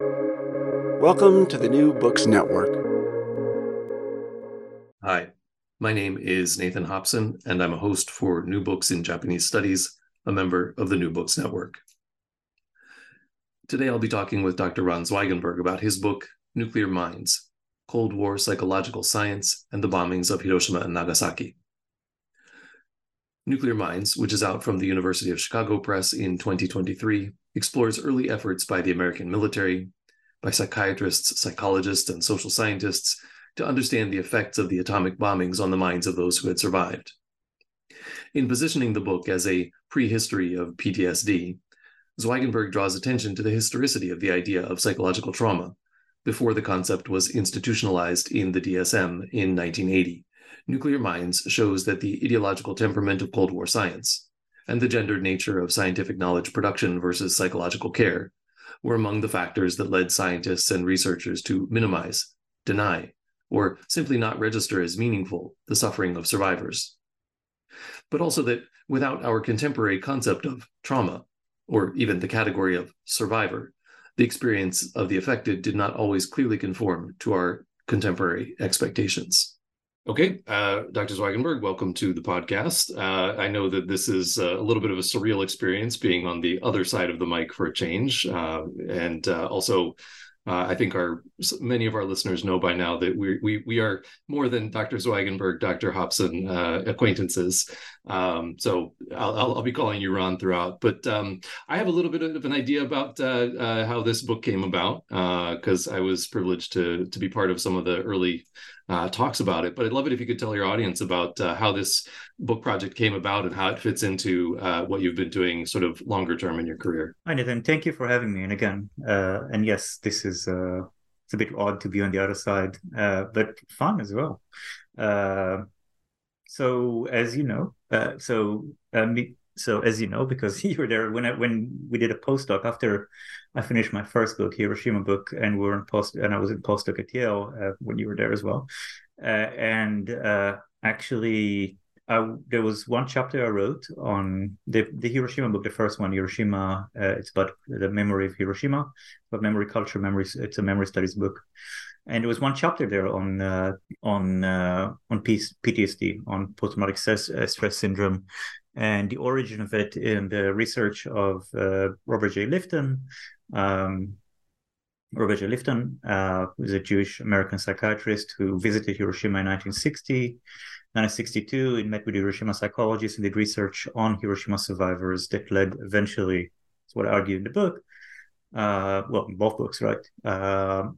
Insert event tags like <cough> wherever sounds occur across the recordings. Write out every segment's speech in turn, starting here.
Welcome to the New Books Network. Hi, my name is Nathan Hopson, and I'm a host for New Books in Japanese Studies, a member of the New Books Network. Today I'll be talking with Dr. Ran Zwigenberg about his book, Nuclear Minds Cold War Psychological Science and the Bombings of Hiroshima and Nagasaki. Nuclear Minds, which is out from the University of Chicago Press in 2023, explores early efforts by the American military, by psychiatrists, psychologists, and social scientists to understand the effects of the atomic bombings on the minds of those who had survived. In positioning the book as a prehistory of PTSD, Zwigenberg draws attention to the historicity of the idea of psychological trauma before the concept was institutionalized in the DSM in 1980. Nuclear Minds shows that the ideological temperament of Cold War science and the gendered nature of scientific knowledge production versus psychological care were among the factors that led scientists and researchers to minimize, deny, or simply not register as meaningful the suffering of survivors. But also that without our contemporary concept of trauma, or even the category of survivor, the experience of the affected did not always clearly conform to our contemporary expectations. Okay, uh, Dr. Zwigenberg, welcome to the podcast. Uh, I know that this is a little bit of a surreal experience being on the other side of the mic for a change, uh, and uh, also uh, I think our many of our listeners know by now that we we we are more than Dr. Zwigenberg, Dr. Hopson uh, acquaintances. Um, so I'll, I'll, I'll be calling you Ran throughout. But um, I have a little bit of an idea about uh, uh how this book came about because uh, I was privileged to to be part of some of the early uh, talks about it. But I'd love it if you could tell your audience about uh, how this book project came about and how it fits into uh, what you've been doing sort of longer term in your career. Hi, Nathan. Thank you for having me. And again, uh, and yes, this is uh, it's a bit odd to be on the other side, uh, but fun as well. so, as you know, so so as you know, because <laughs> you were there when I, when we did a postdoc after I finished my first book, Hiroshima book, and we were in post and I was in postdoc at Yale uh, when you were there as well. Uh, and uh, actually, I, there was one chapter I wrote on the, the Hiroshima book, the first one, Hiroshima. Uh, it's about the memory of Hiroshima, but memory culture, memories. It's a memory studies book, and there was one chapter there on uh, on uh, on PTSD, on post traumatic stress syndrome, and the origin of it in the research of uh, Robert J. Lifton. Um, Robert J. Lifton, uh, who's a Jewish American psychiatrist who visited Hiroshima in 1960. 1962, he met with Hiroshima psychologists and did research on Hiroshima survivors that led eventually, that's what I argue in the book, uh, well, both books, right? Uh,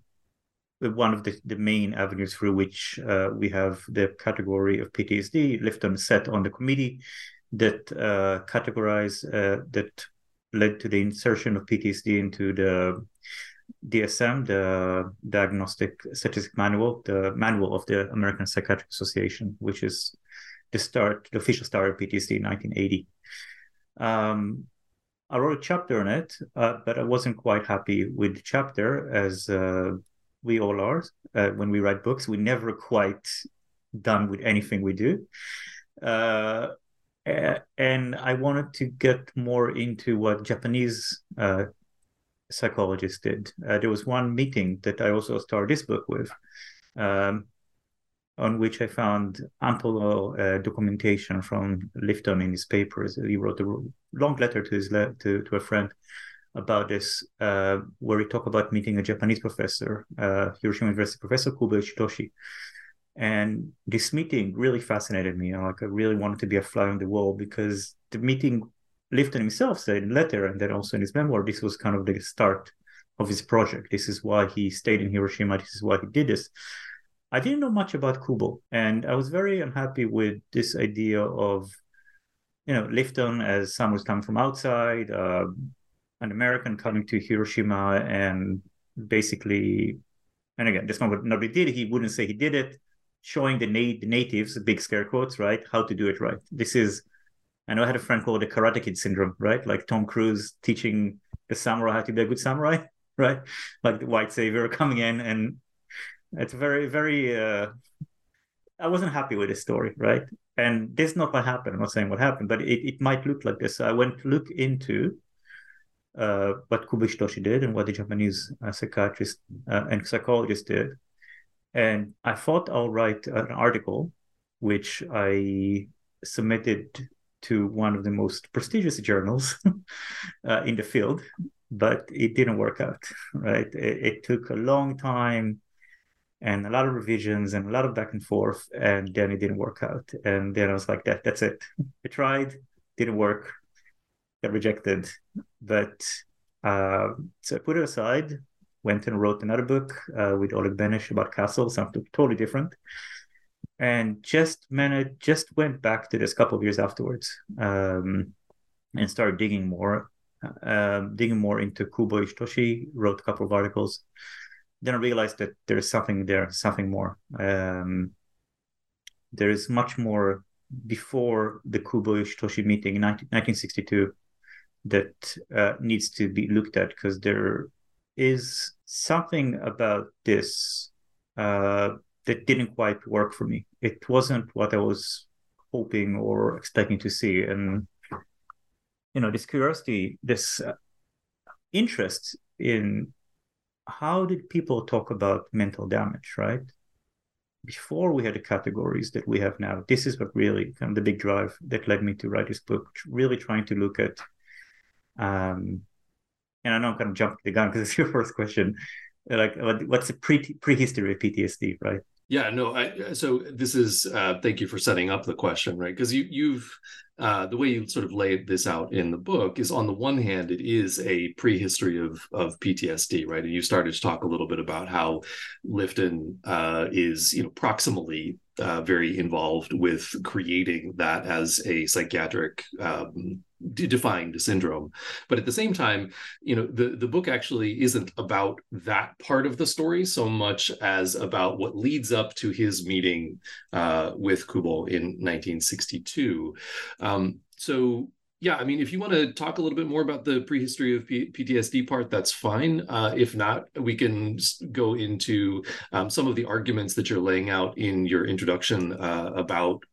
one of the, the main avenues through which uh, we have the category of PTSD. Lifton set on the committee that uh, categorize uh, that led to the insertion of PTSD into the DSM, the Diagnostic Statistic Manual, the manual of the American Psychiatric Association, which is the start, the official start of PTSD in 1980. Um, I wrote a chapter on it, uh, but I wasn't quite happy with the chapter as uh, we all are uh, when we write books. We're never quite done with anything we do. And I wanted to get more into what Japanese uh, psychologists did. Uh, there was one meeting that I also started this book with, um, on which I found ample uh, documentation from Lifton in his papers. He wrote a long letter to his le- to, to a friend about this, uh, where he talked about meeting a Japanese professor, uh, Hiroshima University professor Kubo Ichitoshi. And this meeting really fascinated me. Like I really wanted to be a fly on the wall because the meeting, Lifton himself said letter and then also in his memoir, this was kind of the start of his project. This is why he stayed in Hiroshima. This is why he did this. I didn't know much about Kubo, and I was very unhappy with this idea of, you know, Lifton as someone who's coming from outside, uh, an American coming to Hiroshima and basically, and again, that's not what nobody did. He wouldn't say he did it, showing the, na- the natives, big scare quotes, right, how to do it right. This is, I know I had a friend called the Karate Kid syndrome, right? Like Tom Cruise teaching the samurai how to be a good samurai, <laughs> right? Like the white savior coming in and it's very, very, uh, I wasn't happy with this story, right? And this is not what happened. I'm not saying what happened, but it, it might look like this. So I went to look into uh, what Kubo Ichitoshi did and what the Japanese uh, psychiatrist uh, and psychologist did. And I thought I'll write an article, which I submitted to one of the most prestigious journals <laughs> uh, in the field, but it didn't work out. <laughs> Right, it, it, took a long time and a lot of revisions and a lot of back and forth, and then it didn't work out. And then I was like, "That, that's it. <laughs> I tried, didn't work got rejected. But uh, so I put it aside, went and wrote another book uh, with Oleg Benesch about castles, something totally different. And just managed, just went back to this couple of years afterwards um, and started digging more, uh, digging more into Kubo Ichitoshi, wrote a couple of articles. Then I realized that there's something there, something more. Um, there is much more before the Kubo Ichitoshi meeting in 19, 1962 that uh, needs to be looked at because there is something about this uh, that didn't quite work for me. It wasn't what I was hoping or expecting to see, and you know, this curiosity, this uh, interest in how did people talk about mental damage, right? Before we had the categories that we have now, this is what really kind of the big drive that led me to write this book, really trying to look at um, and I know I'm kind of jumping the gun because it's <laughs> your first question. Like, what's the pre prehistory of PTSD, right? Yeah, no. I, so this is uh, thank you for setting up the question, right? Because you you've uh, the way you sort of laid this out in the book is on the one hand, it is a prehistory of of PTSD, right? And you started to talk a little bit about how Lifton uh, is, you know, proximally uh, very involved with creating that as a psychiatric um, defined syndrome. But at the same time you know the the book actually isn't about that part of the story so much as about what leads up to his meeting uh, with Kubo in 1962 um, so yeah, I mean, if you want to talk a little bit more about the prehistory of P- PTSD part, that's fine. Uh, if not, we can go into um, some of the arguments that you're laying out in your introduction uh, about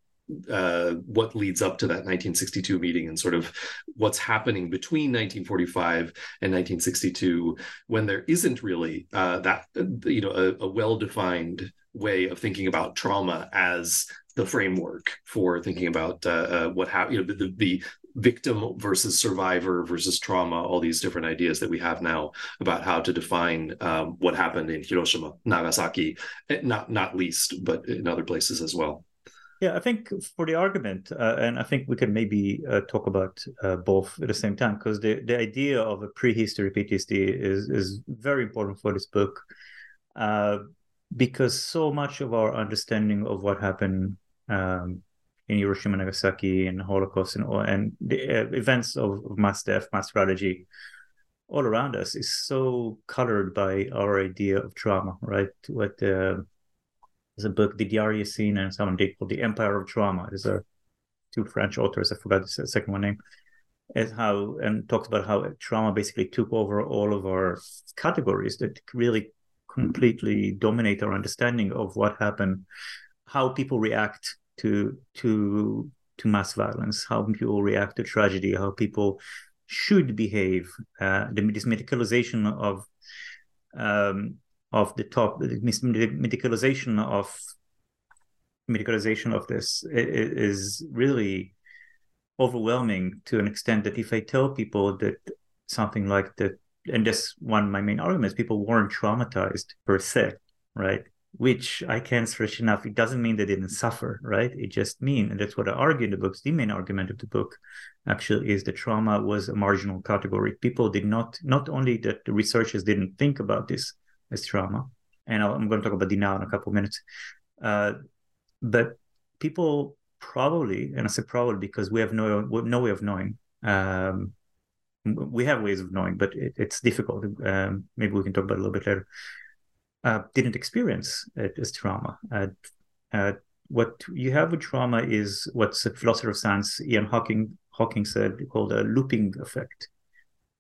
uh, what leads up to that 1962 meeting and sort of what's happening between 1945 and 1962 when there isn't really uh, that you know a, a well-defined way of thinking about trauma as the framework for thinking about uh, uh, what happened you know the, the victim versus survivor versus trauma all these different ideas that we have now about how to define um, what happened in hiroshima nagasaki eh, not not least but in other places as well. Yeah, I think for the argument, uh, and I think we can maybe uh, talk about uh, both at the same time, because the, the idea of a prehistory PTSD is is very important for this book, uh, because so much of our understanding of what happened um, in Hiroshima, Nagasaki, and Holocaust, and and the uh, events of, of mass death, mass tragedy, all around us is so colored by our idea of trauma, right? What uh, there's a book, Didier Fassin and someone did called The Empire of Trauma. There's a two French authors, I forgot the second one name, is how and talks about how trauma basically took over all of our categories that really completely dominate our understanding of what happened, how people react to to to mass violence, how people react to tragedy, how people should behave. Uh, the, this medicalization of um, of the top, the medicalization of medicalization of this is really overwhelming to an extent that if I tell people that something like that, and that's one of my main arguments, people weren't traumatized per se, right? Which I can't stretch enough. It doesn't mean they didn't suffer, right? It just means, and that's what I argue in the books. The main argument of the book actually is the trauma was a marginal category. People did not, not only that the researchers didn't think about this as trauma, and i am going to talk about now in a couple of minutes, uh, but people probably, and I say probably because we have no no way of knowing. Um, we have ways of knowing, but it, it's difficult. Um, maybe we can talk about a little bit later. Uh, didn't experience it as trauma. Uh, uh, what you have with trauma is what the philosopher of science Ian Hacking Hacking said called a looping effect.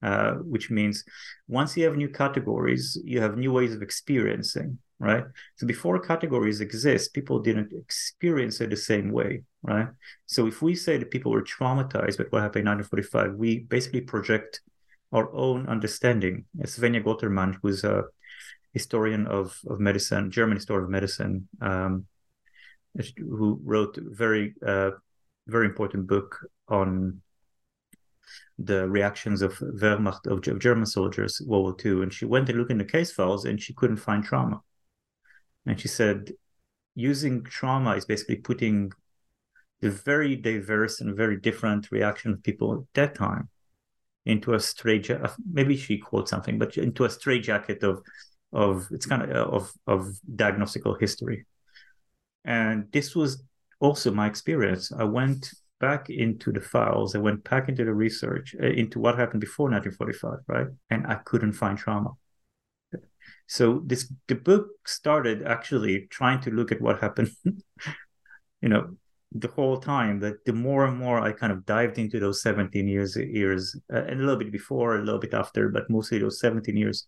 Uh, which means once you have new categories, you have new ways of experiencing, right? So before categories exist, people didn't experience it the same way, right? So if we say that people were traumatized by what happened in 1945, we basically project our own understanding. As Svenja Goltermann, who's a historian of, of medicine, German historian of medicine, um, who wrote a very, uh, very important book on the reactions of Wehrmacht of, of German soldiers World War II, and she went to look in the case files and she couldn't find trauma. And she said, using trauma is basically putting the very diverse and very different reaction of people at that time into a straight maybe she quotes something but into a straitjacket of of it's kind of of of diagnostical history and this was also my experience i went back into the files. I went back into the research uh, into what happened before 1945, right? And I couldn't find trauma. So this the book started actually trying to look at what happened, <laughs> you know, the whole time. That the more and more I kind of dived into those 17 years, years, uh, and a little bit before, a little bit after, but mostly those 17 years,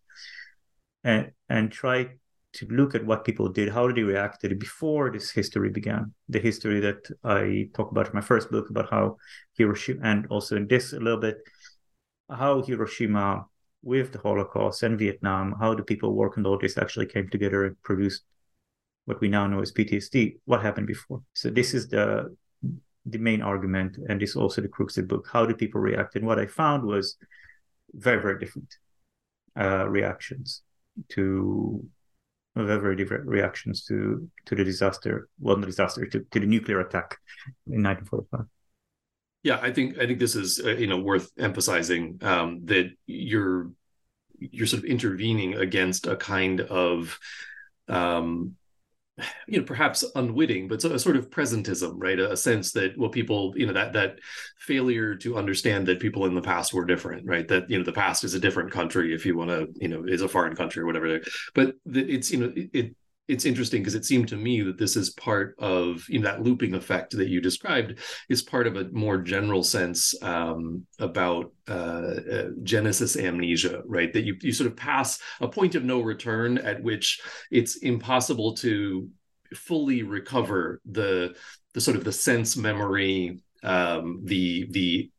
and and tried to look at what people did, how did they react to it before this history began. The history that I talk about in my first book about how Hiroshima, and also in this a little bit, how Hiroshima with the Holocaust and Vietnam, how the people working on all this actually came together and produced what we now know as PTSD, what happened before. So this is the the main argument, and this is also the crux of the book. How do people react? And what I found was very, very different uh, reactions to very different reactions to to the disaster, well, not disaster, to, to the nuclear attack in 1945. Yeah, I think I think this is uh, you know worth emphasizing um, that you're you're sort of intervening against a kind of um, you know perhaps unwitting but a sort of presentism right? A, sense that well people you know that that failure to understand that people in the past were different right? That you know the past is a different country if you want to you know is a foreign country or whatever. But that it's you know it, it it's interesting because it seemed to me that this is part of you know that looping effect that you described is part of a more general sense um, about uh, uh, genesis amnesia right? That you you sort of pass a point of no return at which it's impossible to fully recover the the sort of the sense memory um, the the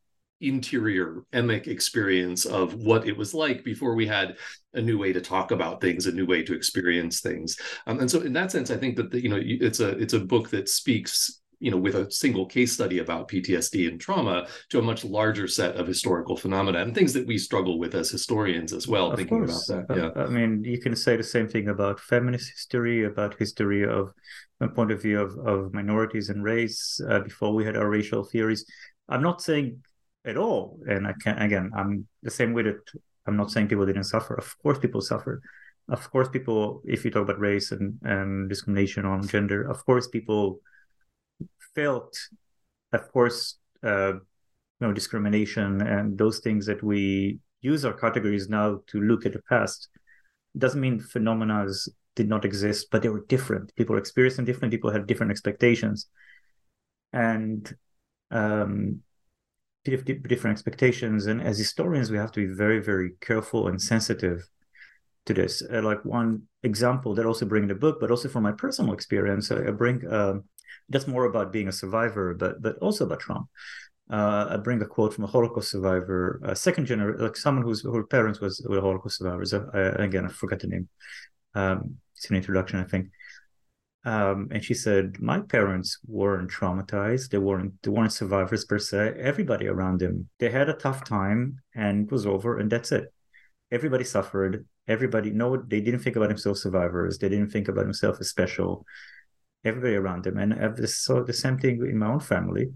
interior emic experience of what it was like before we had a new way to talk about things a new way to experience things. Um, and so in that sense i think that the, you know it's a it's a book that speaks you know with a single case study about ptsd and trauma to a much larger set of historical phenomena and things that we struggle with as historians as well of thinking course. about that yeah. I mean you can say the same thing about feminist history about history of a point of view of, of minorities and race uh, before we had our racial theories. I'm not saying at all. And I can again, I'm the same way that I'm not saying people didn't suffer. Of course, people suffered. Of course, people. If you talk about race and and discrimination on gender, of course, people felt, of course, uh, you know, discrimination and those things that we use our categories now to look at the past. doesn't mean phenomena did not exist, but they were different. People experienced them different. People had different expectations, and um, different expectations. And as historians, we have to be very, very careful and sensitive to this. Uh, like one example that also bring the book, but also from my personal experience, I, bring um, that's more about being a survivor, but but also about trauma. Uh, I bring a quote from a Holocaust survivor, a second generation, like someone whose whose parents was were Holocaust survivors. I, I, again, I forgot the name. Um, it's an introduction, I think. Um, and she said, "My parents weren't traumatized. They weren't. They weren't survivors per se. Everybody around them, they had a tough time, and it was over, and that's it. Everybody suffered. Everybody. No, they didn't think about themselves survivors. They didn't think about themselves as special. Everybody around them, and I saw the same thing in my own family.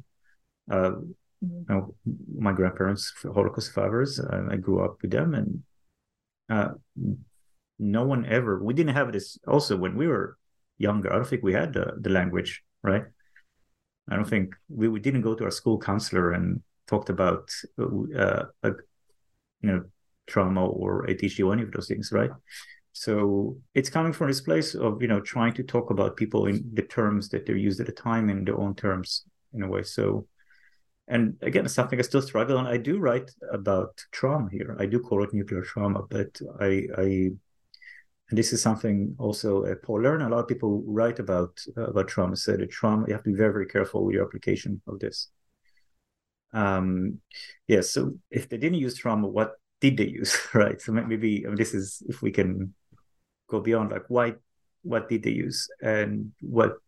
Uh, you know, my grandparents, Holocaust survivors. Uh, I grew up with them, and uh, no one ever. We didn't have this. Also, when we were younger, I don't think we had the, the language, right? I don't think we, we didn't go to our school counselor and talked about, uh, a, you know, trauma or ADHD or any of those things, right? So it's coming from this place of you know trying to talk about people in the terms that they're used at the time in their own terms in a way. So and again, something I still struggle and I do write about trauma here. I do call it nuclear trauma, but I, I and this is something also uh, Paul Lerner, a lot of people write about uh, about trauma, say that trauma, you have to be very, very careful with your application of this. Um, yeah, so if they didn't use trauma, what did they use, <laughs> right? So maybe I mean, this is, if we can go beyond like why, what did they use? And what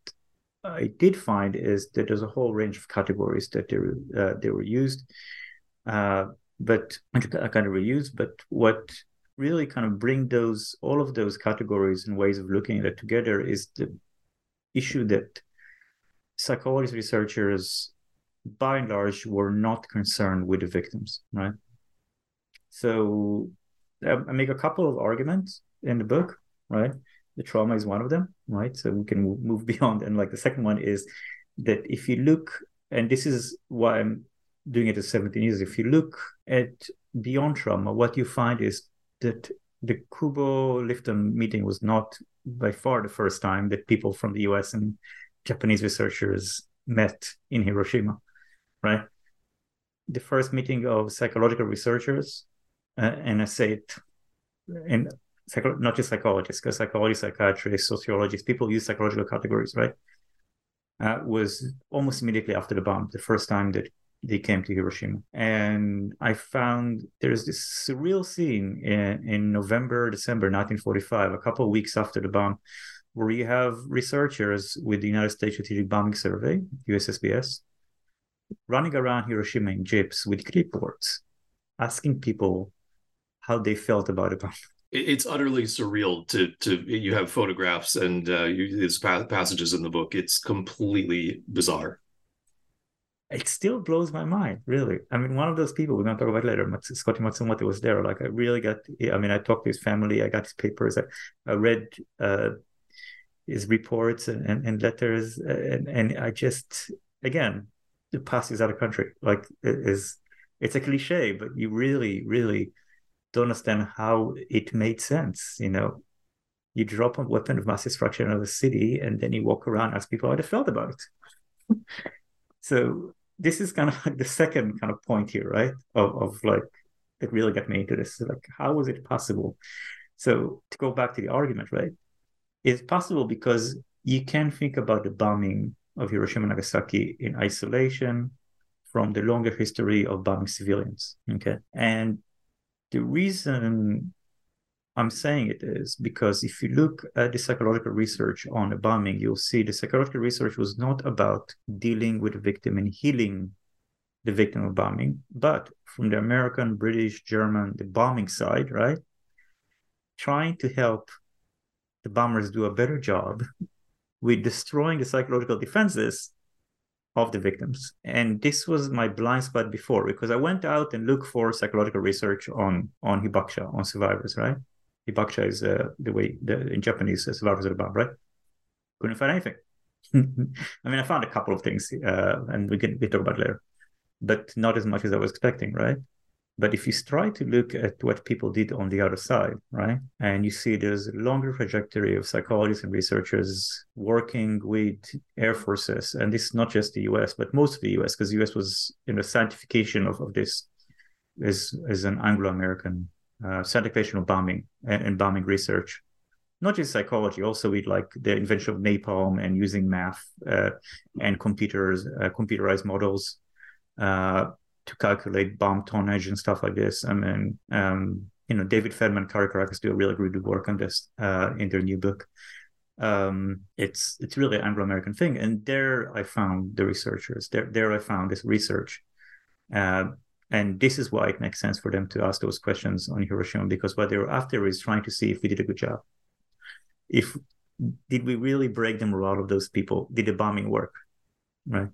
I did find is that there's a whole range of categories that they uh, they were used, uh, but I kind of reused. But what really kind of bring those all of those categories and ways of looking at it together is the issue that psychology researchers, by and large, were not concerned with the victims, right? So um, I make a couple of arguments in the book, right? the trauma is one of them, right? So we can <laughs> move beyond. And like the second one is that if you look, and this is why I'm doing it at 17 years, if you look at beyond trauma, what you find is that the Kubo Lifton meeting was not by far the first time that people from the US and Japanese researchers met in Hiroshima, right? The first meeting of psychological researchers, uh, and I say it in psycho- not just psychologists, because psychology, psychiatrists, sociologists, people use psychological categories, right? Uh, was almost immediately after the bomb, the first time that they came to Hiroshima. And I found there's this surreal scene in, in November, December 1945, a couple weeks after the bomb, where you have researchers with the United States Strategic Bombing Survey, USSBS, running around Hiroshima in jeeps with clipboards, asking people how they felt about the bomb it's utterly surreal to to you have photographs and uh, you, these passages in the book. It's completely bizarre. It still blows my mind, really. I mean, one of those people we're going to talk about later, Scotty Matsumoto was there. Like, I really got. I mean, I talked to his family. I got his papers. I, I read uh, his reports and, and, and letters, and, and I just again, the past is out of country. Like, it is it's a cliche, but you really, really don't understand how it made sense. You know, you drop a weapon of mass destruction on a city, and then you walk around ask people how they felt about it. <laughs> so this is kind of like <laughs> the second kind of point here, right? Of, of like it really got me into this. Like, how was it possible? So to go back to the argument, right? It's possible because you can think about the bombing of Hiroshima and Nagasaki in isolation from the longer history of bombing civilians. Okay. And the reason I'm saying it is because if you look at the psychological research on the bombing, you'll see the psychological research was not about dealing with the victim and healing the victim of bombing, but from the American, British, German, the bombing side, right? Trying to help the bombers do a better job with destroying the psychological defenses of the victims. And this was my blind spot before because I went out and looked for psychological research on on hibakusha, on survivors, right? Hibakusha is uh, the way the, in Japanese uh, survivors of the right? Couldn't find anything. <laughs> I mean, I found a couple of things, uh, and we can we talk about later, but not as much as I was expecting, right? But if you try to look at what people did on the other side, right, and you see there's a longer trajectory of psychologists and researchers working with air forces, and this is not just the US, but most of the US, because the US was in the scientification of, of this as is an Anglo-American uh, scientific of bombing and, and, bombing research, not just psychology, also with like the invention of napalm and using math uh, and computers, uh, computerized models uh, to calculate bomb tonnage and stuff like this. I mean, um, you know, David Fedman, Cary Karacas do a really good work on this uh, in their new book. Um, it's it's really an Anglo-American thing, and there I found the researchers. There there I found this research. And this is why it makes sense for them to ask those questions on Hiroshima, because what they were after is trying to see if we did a good job. If did we really break the morale of those people? Did the bombing work? Right.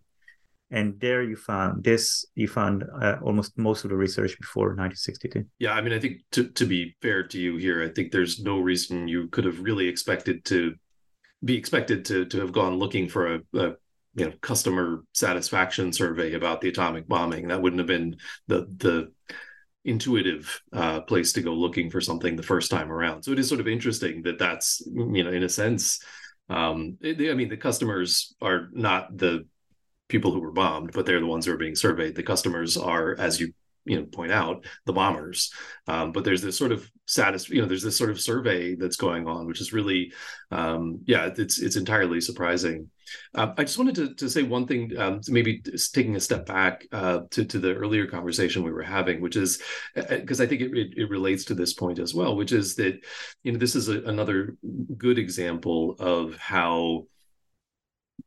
And there you found this, you found uh, almost most of the research before 1962. Yeah, I mean, I think to, to be fair to you here, I think there's no reason you could have really expected to be expected to to have gone looking for a, a you know customer satisfaction survey about the atomic bombing. That wouldn't have been the the intuitive uh, place to go looking for something the first time around. So it is sort of interesting that that's you know in a sense. Um, it, I mean, the customers are not the people who were bombed, but they're the ones who are being surveyed. The customers are, as you you know point out the bombers. Um, but there's this sort of satis you know there's this sort of survey that's going on which is really um, yeah it's it's entirely surprising. Uh, i just wanted to, to say one thing um, maybe taking a step back uh, to, to the earlier conversation we were having which is because uh, i think it, it, it, relates to this point as well which is that you know this is a, another good example of how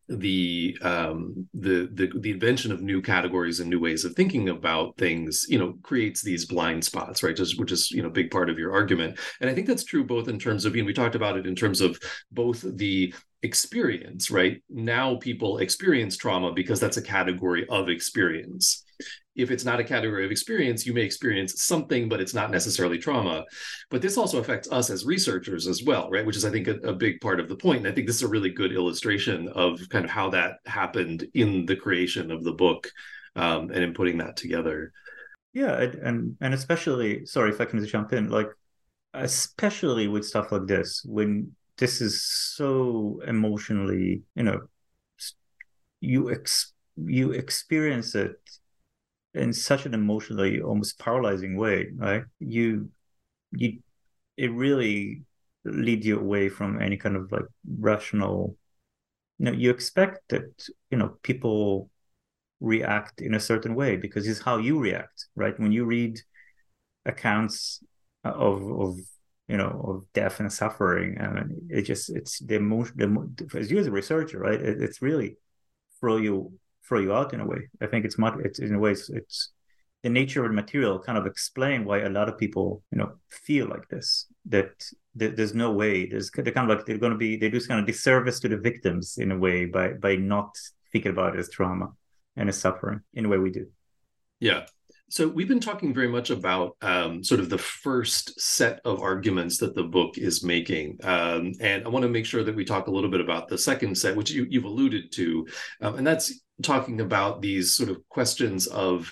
the um the the the invention of new categories and new ways of thinking about things you know creates these blind spots right? Just which is you know big part of your argument. And i think that's true both in terms of you know we talked about it in terms of both the experience right? Now people experience trauma because that's a category of experience if it's not a category of experience, you may experience something, but it's not necessarily trauma. But this also affects us as researchers as well, right? Which is, I think, a, a, big part of the point. And I think this is a really good illustration of kind of how that happened in the creation of the book um, and in putting that together. Yeah, and and especially, sorry if I can just jump in, like especially with stuff like this, when this is so emotionally, you know, you ex you experience it in such an emotionally almost paralyzing way, right? You you it really leads you away from any kind of like rational you know you expect that you know people react in a certain way because it's how you react right when you read accounts of of you know of death and suffering and it just it's the emotion the, as you as a researcher right it, it's really throw you throw you out in a way. I think it's much. It's in a way it's, it's the nature of the material kind of explain why a lot of people you know feel like this. That there's no way. There's they're kind of like they're going to be they do kind of disservice to the victims in a way by by not thinking about it as trauma and as suffering in a way we do. Yeah, so we've been talking very much about um, sort of the first set of arguments that the book is making, um, and I want to make sure that we talk a little bit about the second set, which you, have alluded to, um, and that's talking about these sort of questions of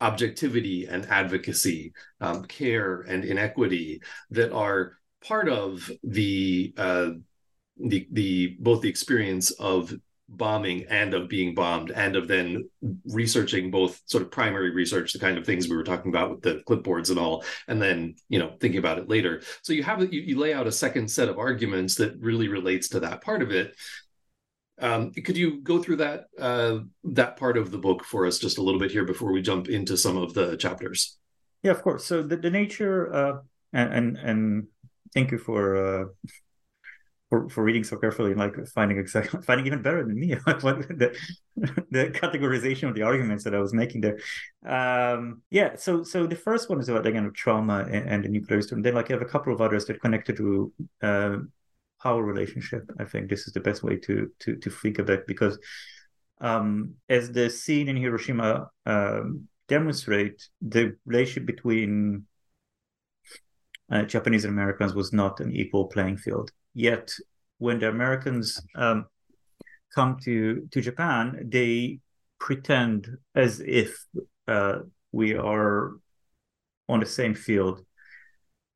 objectivity and advocacy, um, care and inequity that are part of the uh, the the both the experience of bombing and of being bombed and of then researching both sort of primary research the kind of things we were talking about with the clipboards and all and then you know thinking about it later. So you have you, you lay out a second set of arguments that really relates to that part of it. Um, could you go through that uh, that part of the book for us just a little bit here before we jump into some of the chapters? Yeah of course. So the, the nature uh, and, and thank you for uh, for, for reading so carefully and like finding exactly <laughs> finding even better than me <laughs> the, the categorization of the arguments that I was making there. Um, yeah, so so the first one is about again trauma and, and the nuclear and then like you have a couple of others that connected to uh, power relationship. I think this is the best way to to to think of it because um, as the scene in Hiroshima um, demonstrate, the relationship between uh, Japanese and Americans was not an equal playing field. Yet, when the Americans um, come to to Japan, they pretend as if uh, we are on the same field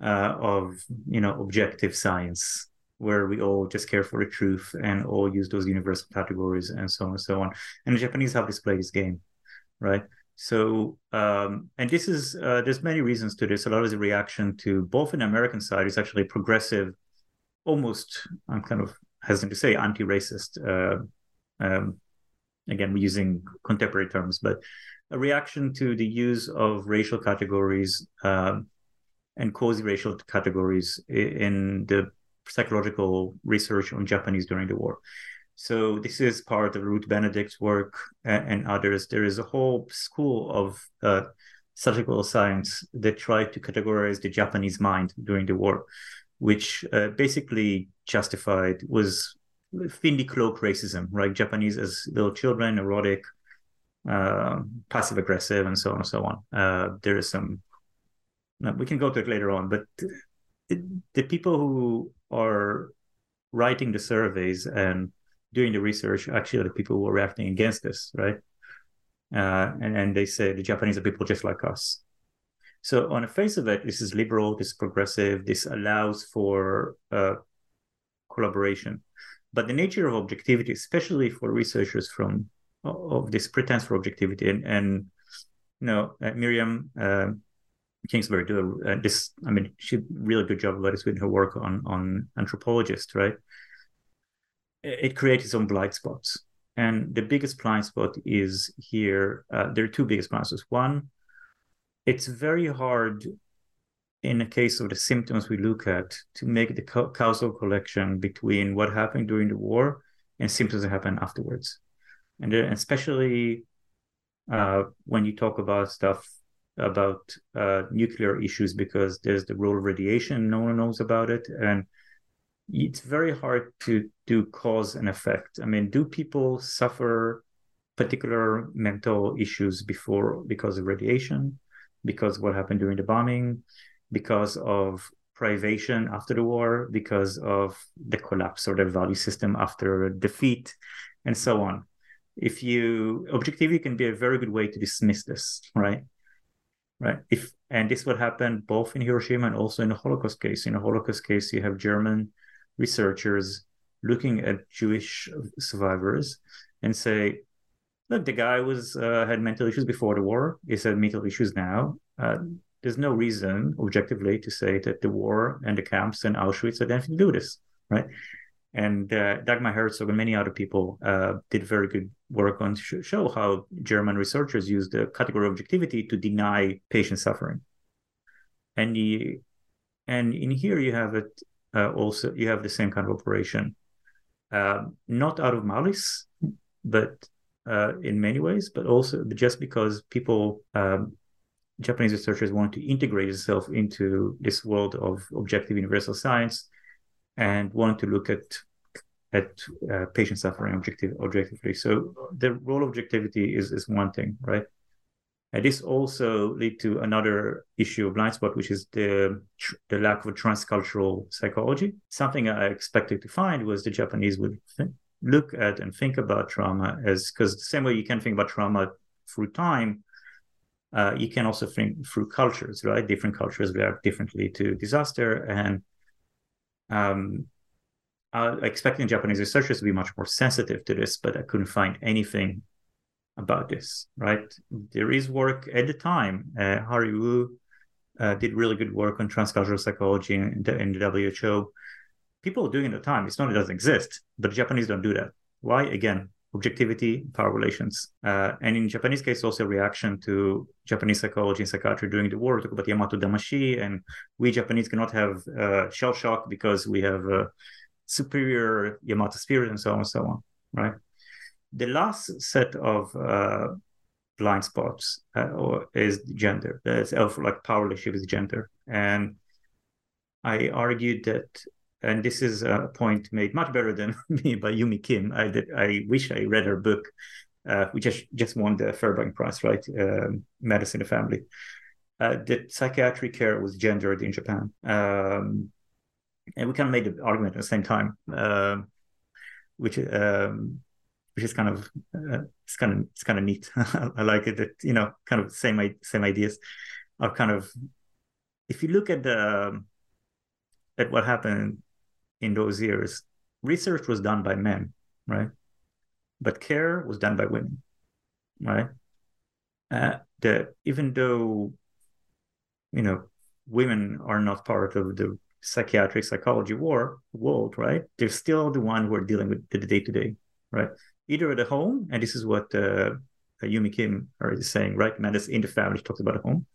uh, of you know objective science where we all just care for the truth and all use those universal categories and so on and so on. And the Japanese have displayed this game, right? So, um, and this is uh, there's many reasons to this. A lot of the reaction to both in the American side is actually progressive, almost I'm kind of hesitant to say anti-racist. Uh, um, again, we're using contemporary terms, but a reaction to the use of racial categories um, and quasi-racial categories in the psychological research on Japanese during the war. So this is part of Ruth Benedict's work and, others. There is a whole school of uh, statistical science that tried to categorize the Japanese mind during the war, which uh, basically justified was thinly cloaked racism, right? Japanese as little children, neurotic, uh, passive aggressive, and so on and so on. Uh, there is some. We can go to it later on, but the, the people who are writing the surveys and doing the research actually are the people who are reacting against this, right? Uh, and, and they say the Japanese are people just like us. So on the face of it, this is liberal, this is progressive, this allows for uh, collaboration. But the nature of objectivity, especially for researchers from of this pretense for objectivity, and, and you know, uh, Miriam uh, Kingsberg do uh, this. I mean, she did a really good job about this with her work on on anthropologists, right? it creates its own blind spots. And the biggest blind spot is here. Uh, there are two biggest blind spots. One, it's very hard in the case of the symptoms we look at to make the causal connection between what happened during the war and symptoms that happen afterwards. And especially uh, when you talk about stuff about uh, nuclear issues, because there's the role of radiation, no one knows about it. And it's very hard to do cause and effect. I mean, do people suffer particular mental issues before because of radiation, because what happened during the bombing, because of privation after the war, because of the collapse of the value system after defeat, and so on. If you objectivity can be a very good way to dismiss this, right? Right. If and this would happen both in Hiroshima and also in the Holocaust case. In the Holocaust case, you have German researchers looking at Jewish survivors and say, look, the guy was uh, had mental issues before the war. He's had mental issues now. Uh, there's no reason, objectively, to say that the war and the camps and Auschwitz had anything to do with this, right? And uh, Dagmar Herzog and many other people uh, did very good work on sh- show how German researchers use the category of objectivity to deny patient suffering. And the, and in here you have it uh, also you have the same kind of operation, uh, not out of malice, but uh, in many ways, but also just because people, um, Japanese researchers, want to integrate itself into this world of objective universal science, and want to look at at uh, patient suffering objective, objectively. So the role of objectivity is is one thing, right? And this also lead to another issue of blind spot, which is the the lack of transcultural psychology. Something I expected to find was the Japanese would look at and think about trauma as because the same way you can think about trauma through time, uh, you can also think through cultures, right? Different cultures react differently to disaster, and um, I expecting Japanese researchers to be much more sensitive to this, but I couldn't find anything about this, right? There is work at the time. Uh, Hari Wu uh, did really good work on transcultural psychology in the, in the WHO. People are doing it at the time. It's not it doesn't exist, but the Japanese don't do that. Why? Again, objectivity, power relations. Uh, and in Japanese case, also a reaction to Japanese psychology and psychiatry during the war. talk about Yamato Damashii, and we Japanese cannot have uh, shell shock because we have a superior Yamato spirit and so on and so on, right? The last set of uh, blind spots uh, or is gender. That's like power relationship is gender, and I argued that, and this is a point made much better than <laughs> me by Yumi Kim. I did, I wish I read her book, uh, which just just won the Fairbank Prize, right? Um, Madness in the Family. Uh, that psychiatric care was gendered in Japan. Um, and we kind of made the argument at the same time, uh, which um, which is kind of uh, it's kind of it's kind of neat. <laughs> I like it that you know kind of same same ideas are kind of if you look at the um, at what happened in those years, research was done by men, right? But care was done by women, right? uh, that even though you know women are not part of the psychiatric psychology war world, right? They're still the one who are dealing with the day to day, right? Either at the home, and this is what uh, Yumi Kim is saying, right? Madness in the Family talks about a home,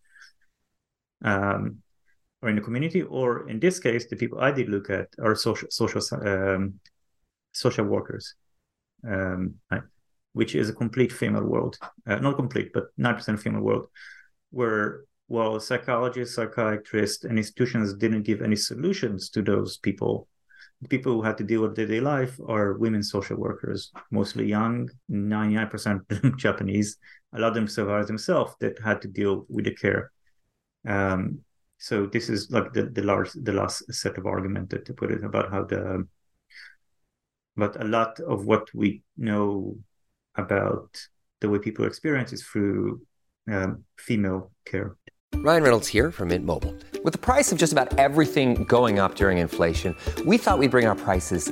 um, or in the community, or in this case, the people I did look at are social social um, social workers, um, right? which is a complete female world, uh, not complete, but nine percent female world, where while psychologists, psychiatrists, and institutions didn't give any solutions to those people, the people who had to deal with daily life are women social workers, mostly young, 99% <laughs> Japanese. A lot of them survived themselves that had to deal with the care. Um, so this is like the the last the last set of argument that to put it about how the but a lot of what we know about the way people experience is through um, female care. Ryan Reynolds here from Mint Mobile. With the price of just about everything going up during inflation, we thought we'd bring our prices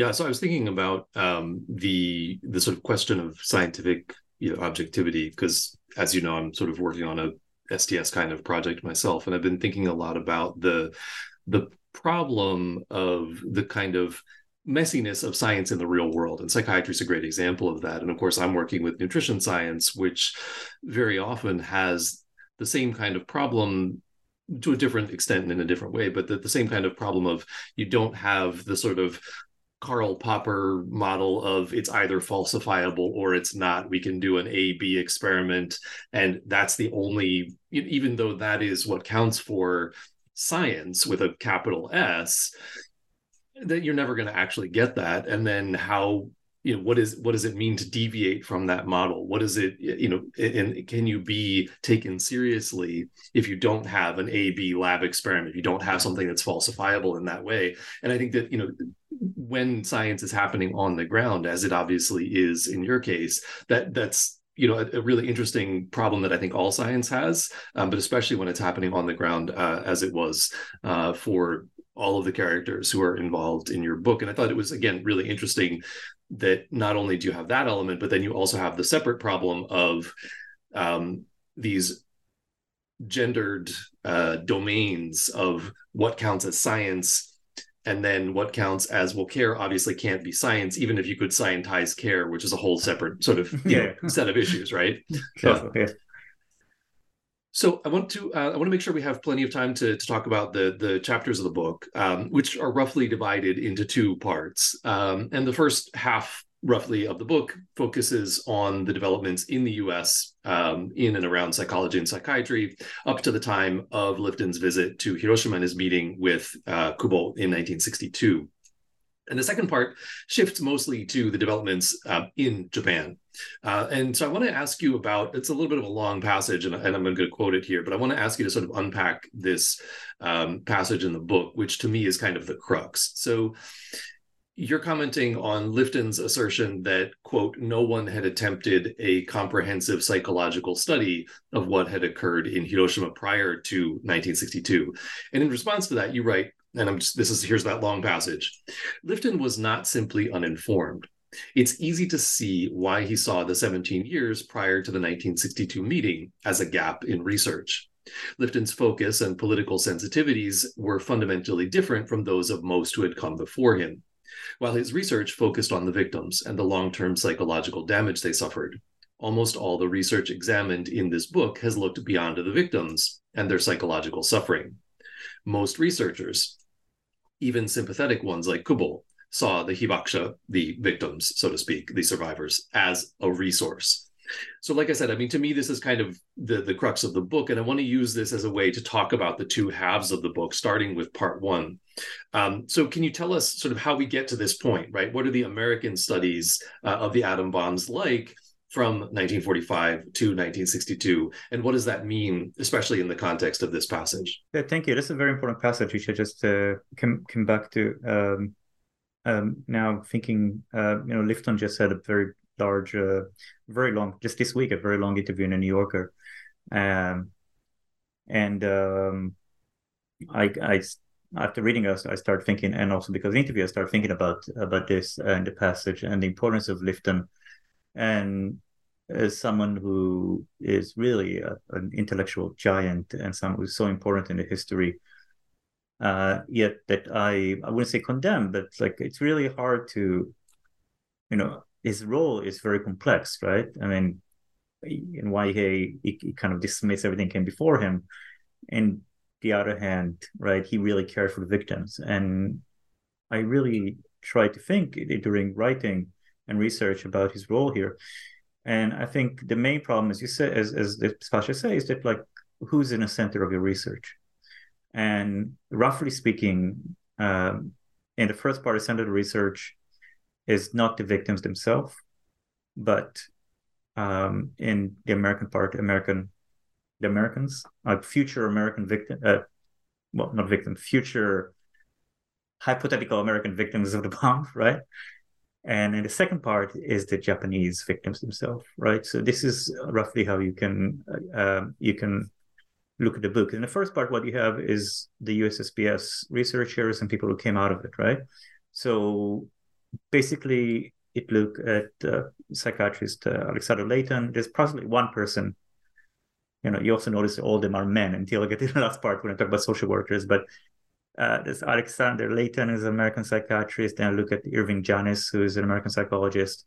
Yeah, so I was thinking about um, the the sort of question of scientific you know, objectivity because, as you know, I'm sort of working on a STS kind of project myself, and I've been thinking a lot about the the problem of the kind of messiness of science in the real world and psychiatry is a great example of that and of course i'm working with nutrition science which very often has the same kind of problem to a different extent and in a different way but the, the same kind of problem of you don't have the sort of Karl Popper model of it's either falsifiable or it's not. We can do an A B experiment, and that's the only, even though that is what counts for science with a capital S, that you're never going to actually get that. And then how you know what is what does it mean to deviate from that model what is it you know and can you be taken seriously if you don't have an a b lab experiment if you don't have something that's falsifiable in that way and i think that you know when science is happening on the ground as it obviously is in your case that that's you know a, a really interesting problem that i think all science has um, but especially when it's happening on the ground uh, as it was uh, for all of the characters who are involved in your book. And i thought it was again really interesting that not only do you have that element, but then you also have the separate problem of um, these gendered uh, domains of what counts as science and then what counts as well care obviously can't be science even if you could scientize care which is a whole separate sort of yeah. know, set of issues right <laughs> sure, yeah. So I want to uh, I want to make sure we have plenty of time to, to talk about the the chapters of the book, um, which are roughly divided into two parts. Um, and the first half, roughly, of the book focuses on the developments in the U.S. Um, in and around psychology and psychiatry up to the time of Lifton's visit to Hiroshima and his meeting with uh, Kubo in 1962. And the second part shifts mostly to the developments uh, in Japan. Uh, and so I want to ask you about it's a little bit of a long passage, and, and I'm going to quote it here, but I want to ask you to sort of unpack this um, passage in the book, which to me is kind of the crux. So you're commenting on Lifton's assertion that, quote, no one had attempted a comprehensive psychological study of what had occurred in Hiroshima prior to 1962. And in response to that, you write, and I'm just this is here's that long passage. Lifton was not simply uninformed. It's easy to see why he saw the 17 years prior to the 1962 meeting as a gap in research. Lifton's focus and political sensitivities were fundamentally different from those of most who had come before him. While his research focused on the victims and the long term psychological damage they suffered, almost all the research examined in this book has looked beyond the victims and their psychological suffering. Most researchers, even sympathetic ones like Kubo saw the hibakusha, the victims, so to speak, the survivors, as a resource. So, like I said, I mean, to me, this is kind of the the crux of the book, and I want to use this as a way to talk about the two halves of the book, starting with part one. Um, so, can you tell us sort of how we get to this point, right? What are the American studies uh, of the atom bombs like? From 1945 to 1962, and what does that mean, especially in the context of this passage? Yeah, thank you. That's a very important passage. We should just uh, come come back to. Um, um, now, thinking, uh, you know, Lifton just had a very large, uh, very long, just this week, a very long interview in a New Yorker. Um, and um, I, I, after reading us, I start thinking, and also because the interview, I start thinking about about this and the passage and the importance of Lifton, and as someone who is really a, an intellectual giant and someone who's so important in the history. Uh, yet that I I wouldn't say condemn, but like it's really hard to, you know, his role is very complex, right? I mean, in why he, he kind of dismissed everything came before him. And the other hand, right, he really cared for the victims. And I really tried to think during writing and research about his role here. And I think the main problem, as you said, as as the Spasha says, is that like who's in the center of your research? And roughly speaking, um, in the first part of center of research, is not the victims themselves, but um, in the American part, American, the Americans, uh, future American victim, uh, well, not victim, future hypothetical American victims of the bomb, <laughs> right? And in the second part is the Japanese victims themselves, right? So this is roughly how you can uh, you can look at the book. In the first part, what you have is the USSBS researchers and people who came out of it, right? So basically it looked at uh, psychiatrist uh, Alexander Leighton. There's possibly one person. You know, you also notice all of them are men until I get to <laughs> the last part when I talk about social workers. But uh, there's Alexander Leighton is an American psychiatrist. Then I look at Irving Janis, who is an American psychologist.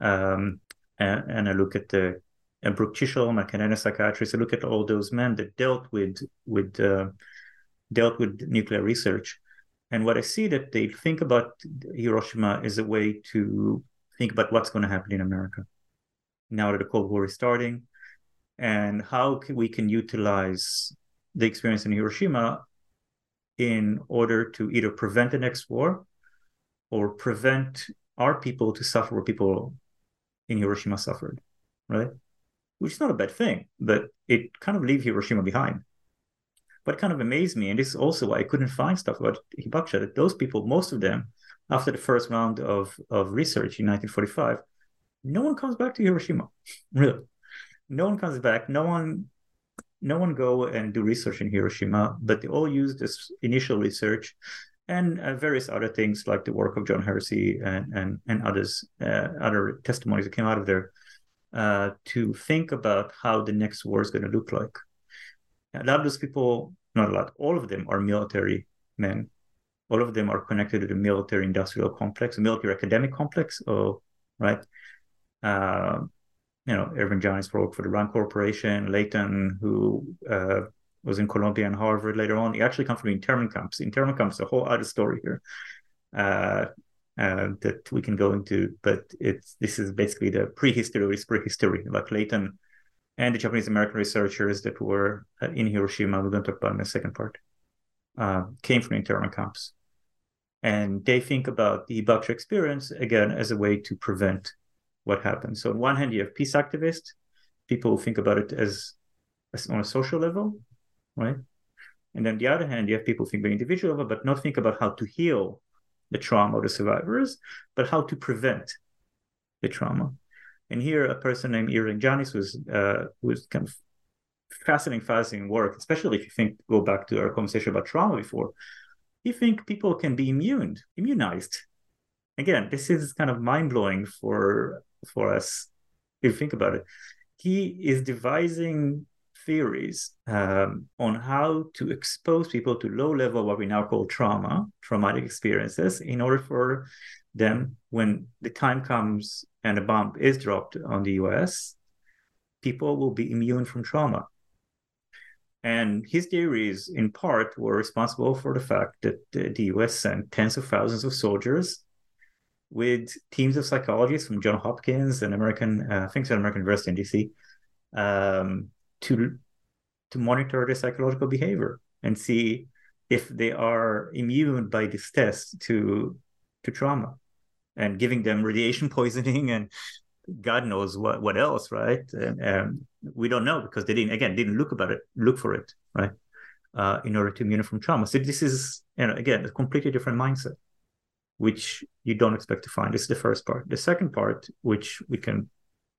Um, and, and, I look at the uh, Brock Chisholm, a Canadian psychiatrist. I look at all those men that dealt with with uh, dealt with nuclear research. And what I see that they think about Hiroshima is a way to think about what's going to happen in America now that the Cold War is starting, and how can we can utilize the experience in Hiroshima in order to either prevent the next war or prevent our people to suffer what people in Hiroshima suffered, right? Which is not a bad thing, but it kind of leaves Hiroshima behind what kind of amazed me, and this is also why I couldn't find stuff about Hibakusha, that those people, most of them, after the first round of, of research in 1945, no one comes back to Hiroshima. <laughs> really. No one comes back. No one no one go and do research in Hiroshima, but they all use this initial research and uh, various other things like the work of John Hersey and and, and others, uh, other testimonies that came out of there, uh, to think about how the next war is going to look like. A lot of those people, not a lot, all of them are military men. All of them are connected to the military industrial complex, military academic complex, oh, right? Uh, you know, Irving Janis worked for the Rand Corporation, Leighton, who uh, was in Columbia and Harvard later on. He actually comes from internment camps. Internment camps is a whole other story here uh, uh, that we can go into, but it's this is basically the prehistory of prehistory. Like Leighton and the Japanese American researchers that were uh, in Hiroshima, we're going to talk about in the second part, uh, came from internment camps. And they think about the Hibakusha experience again as a way to prevent what happened. So, on one hand, you have peace activists, people who think about it as, as on a social level, right? And then the other hand, you have people think about individual level, but not think about how to heal the trauma of the survivors, but how to prevent the trauma. And here, a person named Irving Janis was uh, was kind of fascinating, fascinating work, especially if you think go back to our conversation about trauma before. You think people can be immune, immunized. Again, this is kind of mind blowing for for us if you think about it. He is devising theories um, on how to expose people to low level what we now call trauma, traumatic experiences, in order for them when the time comes and a bomb is dropped on the US, people will be immune from trauma. And his theories, in part, were responsible for the fact that the US sent tens of thousands of soldiers with teams of psychologists from Johns Hopkins and American, uh, I think it's American University in DC, um, to to monitor their psychological behavior and see if they are immune by this test to to trauma, and giving them radiation poisoning and God knows what what else, right? And um, we don't know because they didn't again didn't look about it, look for it, right? Uh, in order to immune from trauma. So this is you know again a completely different mindset which you don't expect to find. This is the first part. The second part, which we can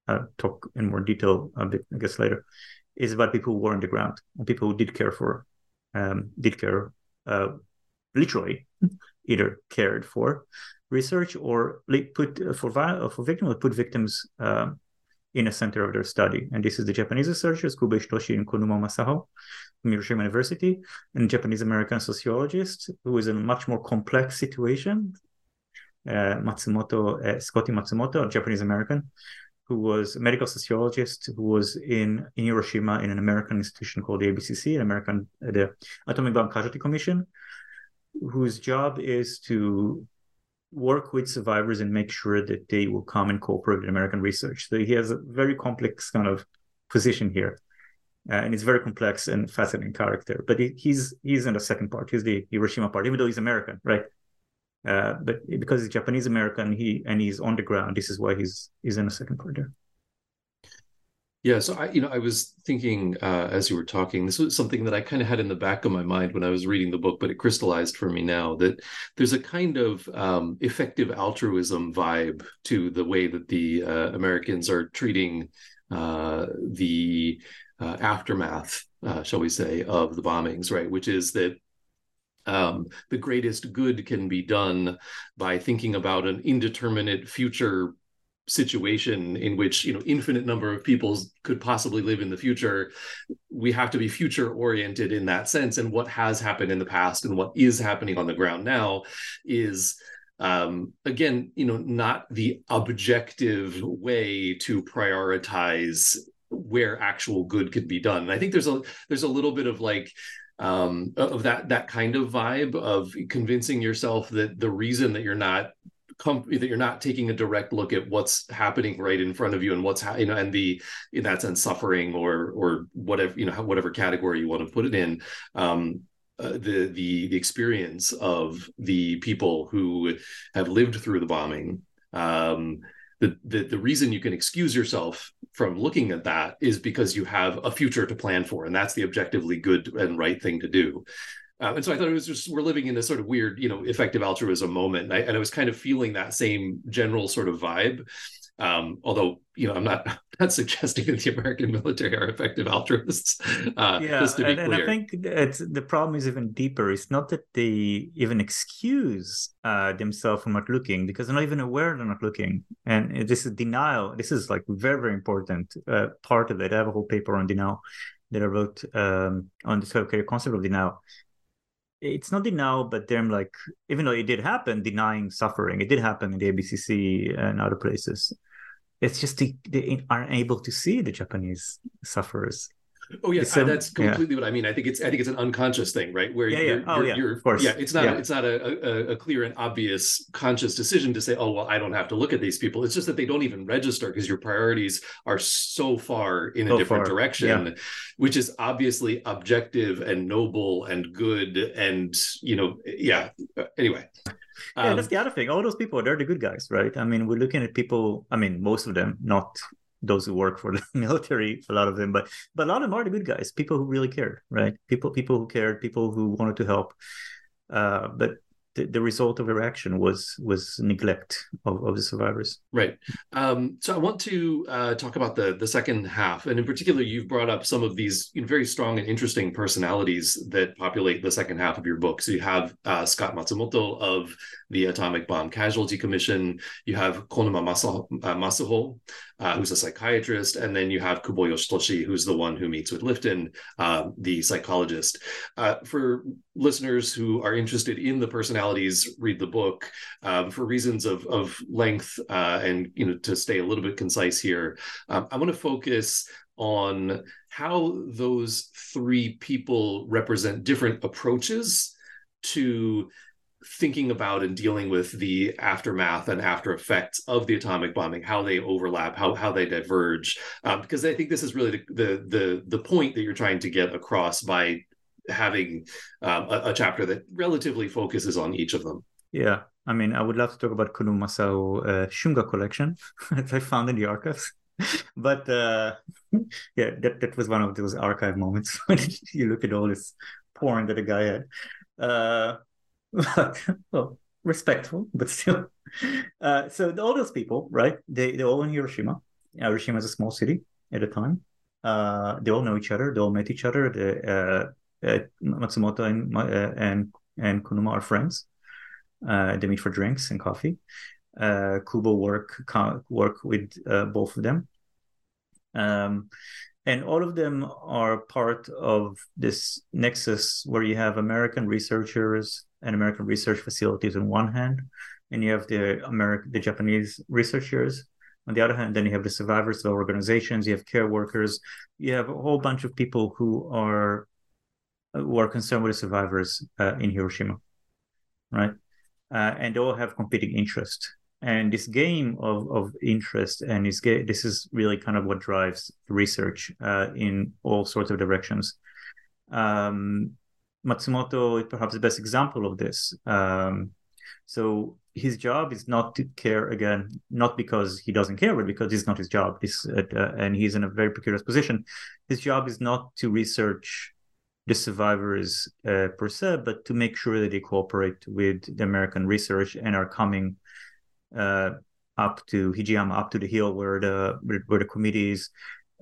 uh, talk in more detail a bit, I guess, later, is about people who were on the ground and people who did care for, um, did care uh, literally, either cared for research or put uh, for uh, for victims, put victims um, in a center of their study. And this is the Japanese researchers, Kubo Yoshitoshi and Konuma Masaho from Hiroshima University, and Japanese American sociologist who is in a much more complex situation uh, Matsumoto, uh, Scotty Matsumoto, a Japanese American, who was a medical sociologist who was in, in Hiroshima in an American institution called the ABCC, an American uh, the Atomic Bomb Casualty Commission, whose job is to work with survivors and make sure that they will come and cooperate with American research. So he has a very complex kind of position here. Uh, and he's very complex and fascinating character. But he, he's he's in the second part. He's the Hiroshima part, even though he's American, right? Uh, but because he's Japanese American, he and he's on the ground. This is why he's he's in a second part there. Yeah, so I, you know, I was thinking uh, as you were talking, this was something that I kind of had in the back of my mind when I was reading the book, but it crystallized for me now that there's a kind of um, effective altruism vibe to the way that the uh, Americans are treating uh, the uh, aftermath, uh, shall we say, of the bombings, right? Which is that um, the greatest good can be done by thinking about an indeterminate future situation in which you know infinite number of people could possibly live in the future we have to be future oriented in that sense. And what has happened in the past and what is happening on the ground now is um, again you know not the objective way to prioritize where actual good could be done. And i think there's a there's a little bit of like um, of that that kind of vibe of convincing yourself that the reason that you're not com- that you're not taking a direct look at what's happening right in front of you and what's ha- you know and the in that sense suffering or or whatever you know whatever category you want to put it in um, uh, the the the experience of the people who have lived through the bombing um, the, the the reason you can excuse yourself from looking at that is because you have a future to plan for and that's the objectively good and right thing to do uh, and so I thought it was just we're living in this sort of weird, you know, effective altruism moment, and I, and I was kind of feeling that same general sort of vibe. Um, although you know, I'm not <laughs> not suggesting that the American military are effective altruists. Uh, yeah, and, and, I think it's, the problem is even deeper. It's not that they even excuse uh, themselves from not looking because they're not even aware they're not looking, and this is denial. This is like very very important uh, part of it. I have a whole paper on denial that I wrote um, on the sort of concept of denial it's not denial, but them like even though it did happen, denying suffering. It did happen in the ABCC and other places it's just they, they aren't able to see the Japanese sufferers. Oh yeah, so, that's completely yeah. what I mean. I think it's I think it's an unconscious thing, right? Where yeah, you're, yeah. Oh, you're, yeah. You're, of course. yeah, it's not yeah. it's not a, a, a, clear and obvious conscious decision to say, oh well, I don't have to look at these people. It's just that they don't even register because your priorities are so far in so a different far. direction, yeah. which is obviously objective and noble and good and you know, yeah. Anyway, yeah, um, that's the other thing. All those people, they're the good guys, right? I mean, we're looking at people. I mean, most of them, not those who work for the <laughs> military, a lot of them, but but a lot of them are the good guys. People who really cared, right? People people who cared, people who wanted to help. Uh, but the, the result of their action was was neglect of, of the survivors. Right. Um, so I want to uh, talk about the the second half, and in particular, you've brought up some of these very strong and interesting personalities that populate the second half of your book. So you have uh, Scott Matsumoto of the Atomic Bomb Casualty Commission. You have Konuma uh, Masaho uh, who's a psychiatrist, and then you have Kubo Yoshitoshi, who's the one who meets with Lifton, uh, the psychologist. Uh, for listeners who are interested in the personalities, read the book. Um, for reasons of of length uh, and you know to stay a little bit concise here, um, I want to focus on how those three people represent different approaches to thinking about and dealing with the aftermath and after effects of the atomic bombing, how they overlap, how how they diverge, um, because I think this is really the, the, the the point that you're trying to get across by having um, a, a, chapter that relatively focuses on each of them. Yeah, I mean, I would love to talk about Kunu Masao uh, Shunga collection <laughs> that I found in the archives. <laughs> but uh, <laughs> yeah, that, that was one of those archive moments when you look at all this porn that a guy had. Uh, <laughs> well, respectful, but still. Uh, so all those people, right? They they're all in Hiroshima. Hiroshima is a small city at the time. Uh, they all know each other. They all met each other. The, uh, uh, Matsumoto and uh, and and Konuma are friends. Uh, they meet for drinks and coffee. Uh, Kubo work work with both of them. Um, and all of them are part of this nexus where you have American researchers and American research facilities on one hand, and you have the American, the Japanese researchers on the other hand. Then you have the survivors of organizations, you have care workers, you have a whole bunch of people who are who are concerned with the survivors uh, in Hiroshima, right? Uh, and all have competing interests. And this game of, of interest and this ga- this is really kind of what drives research uh, in all sorts of directions. Um, Matsumoto is perhaps the best example of this. Um, so his job is not to care again, not because he doesn't care, but because it's not his job. This, uh, and he's in a very precarious position. His job is not to research the survivors uh, per se, but to make sure that they cooperate with the American research and are coming uh, up to Hijiyama, up to the hill where the where the committee is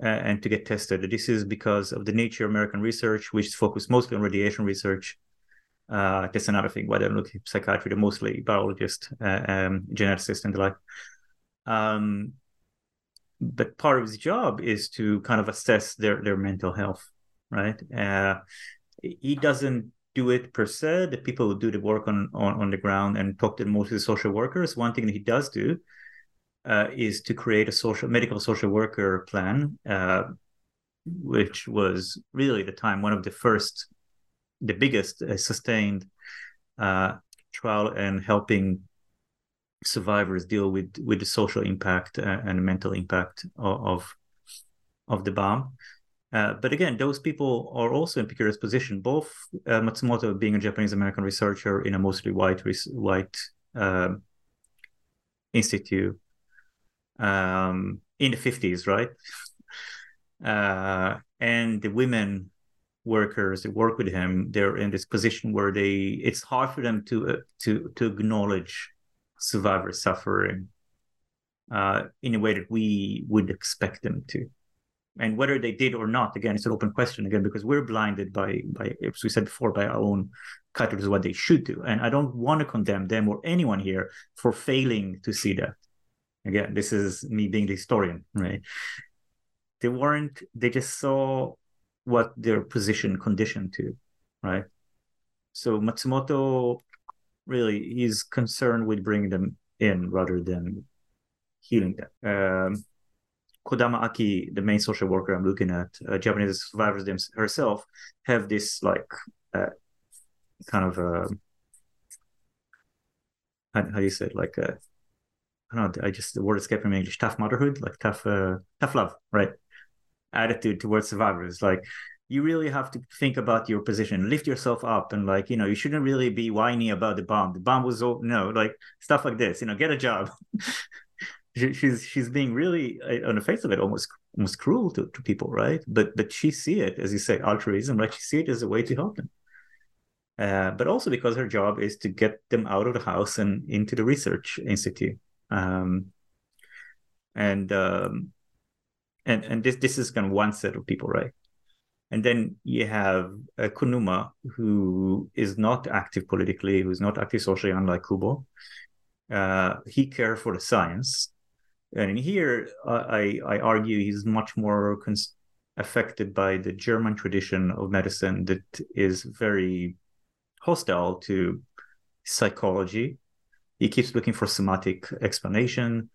uh, and to get tested. This is because of the nature of American research, which is focused mostly on radiation research. Uh, that's another thing why they're looking at psychiatry. They're mostly biologists, uh, um, geneticists, and the like. Um, but part of his job is to kind of assess their their mental health, right? Uh, he doesn't do it per se. The people who do the work on on, on the ground and talk to mostly the social workers. One thing that he does do uh, is to create a social medical social worker plan, uh, which was really at the time one of the first, the biggest uh, sustained uh, trial and helping survivors deal with with the social impact uh, and mental impact of of, of the bomb. Uh, but again, those people are also in precarious position. Both Matsumoto, being a Japanese American researcher in a mostly white white um, institute, um, in the 50s, right? <laughs> Uh, and the women workers that work with him, they're in this position where they it's hard for them to uh, to to acknowledge survivor suffering uh, in a way that we would expect them to. And whether they did or not, again, it's an open question again because we're blinded by by as we said before by our own cutters what they should do. And I don't want to condemn them or anyone here for failing to see that. Again this is me being the historian right? They weren't they just saw what their position conditioned to right? So matsumoto really is concerned with bringing them in rather than healing them. Um, kodama aki the main social worker i'm looking at uh, japanese survivors them, herself have this like uh, kind of uh, how, how do you say it like I don't know, I just the word escaping me English, tough motherhood, like tough uh, tough love, right? Attitude towards survivors. Like you really have to think about your position, lift yourself up, and like you know, you shouldn't really be whiny about the bomb. The bomb was oh no, like stuff like this. You know, get a job. <laughs> she's she's being really uh, on the face of it almost almost cruel to, to people, right? But but she see it as you say altruism, right she see it as a way to help them. Uh, but also because her job is to get them out of the house and into the research institute um, and um, and and this this is kind of one set of people, right? And then you have uh, Konuma, who is not active politically, who's not active socially, unlike Kubo. Uh, he cares for the science, and here uh, I I argue he's much more affected by the German tradition of medicine that is very hostile to psychology. He keeps looking for somatic explanation.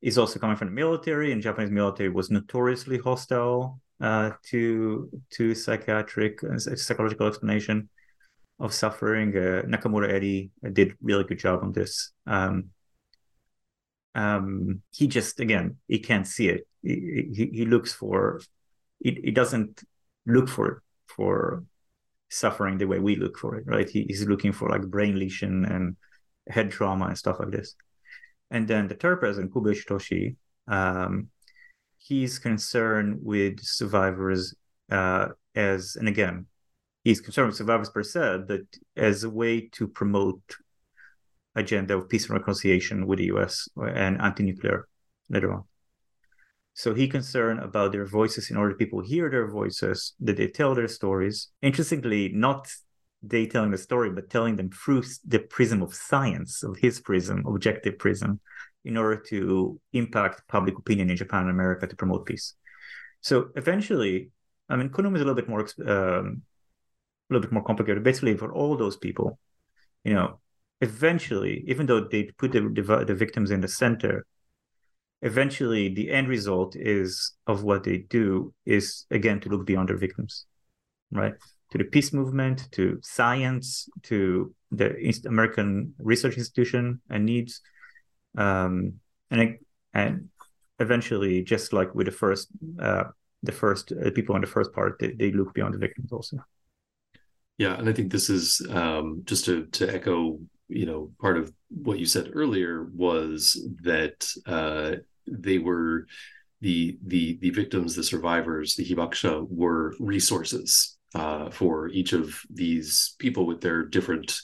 He's also coming from the military, and Japanese military was notoriously hostile uh, to to psychiatric uh, psychological explanation of suffering. Uh, Nakamura Eri did really good job on this. Um, um, he just again he can't see it. He he, he looks for he, he doesn't look for for suffering the way we look for it, right? He, he's looking for like brain lesion and head trauma and stuff like this. And then the third president, Kubo Yoshitoshi, um, he's concerned with survivors uh, as, and again, he's concerned with survivors per se, but as a way to promote agenda of peace and reconciliation with the U.S. and anti-nuclear later on. So he concerned about their voices in order people hear their voices, that they tell their stories. Interestingly, not they telling the story, but telling them through the prism of science, of his prism, objective prism, in order to impact public opinion in Japan and America to promote peace. So eventually, I mean, Konuma is a little bit more, um, a little bit more complicated. Basically, for all those people, you know, eventually, even though they put the, the, victims in the center, eventually the end result is of what they do is again to look beyond their victims right? To the peace movement to science to the East american research institution and needs. Um, and and eventually just like with the first uh, the first uh, people on the first part they, they look beyond the victims also. Yeah and i think this is um, just to to echo you know part of what you said earlier was that uh, they were the the the victims, the survivors, the hibakusha were resources uh, for each of these people with their different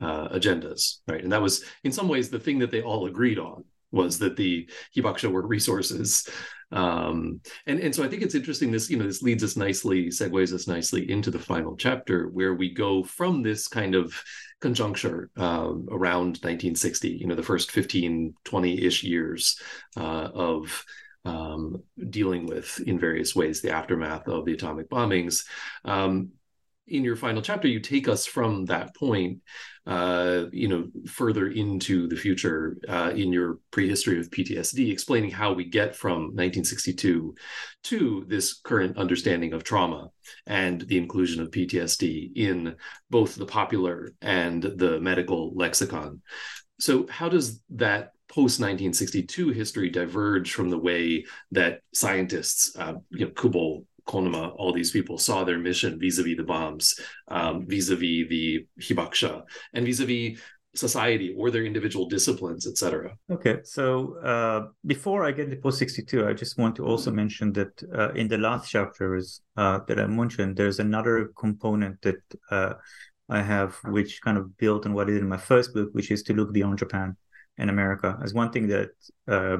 uh, agendas, right? And that was in some ways the thing that they all agreed on was that the hibakusha were resources um, and and so I think it's interesting. This you know this leads us nicely, segues us nicely into the final chapter where we go from this kind of conjuncture um, around 1960. You know, the first 15, 20 ish years uh, of um, dealing with in various ways the aftermath of the atomic bombings. Um, in your final chapter, you take us from that point, uh, you know, further into the future uh, in your prehistory of PTSD, explaining how we get from 1962 to this current understanding of trauma and the inclusion of PTSD in both the popular and the medical lexicon. So, how does that post 1962 history diverge from the way that scientists, uh, you know, Kubo Konuma, all these people saw their mission vis-a-vis the bombs, um, vis-a-vis the hibakusha, and vis-a-vis society or their individual disciplines, etc. Okay, so uh, before I get to post 62, I just want to also mention that uh, in the last chapters uh, that I mentioned, there's another component that uh, I have, which kind of built on what I did in my first book, which is to look beyond Japan and America as one thing that uh,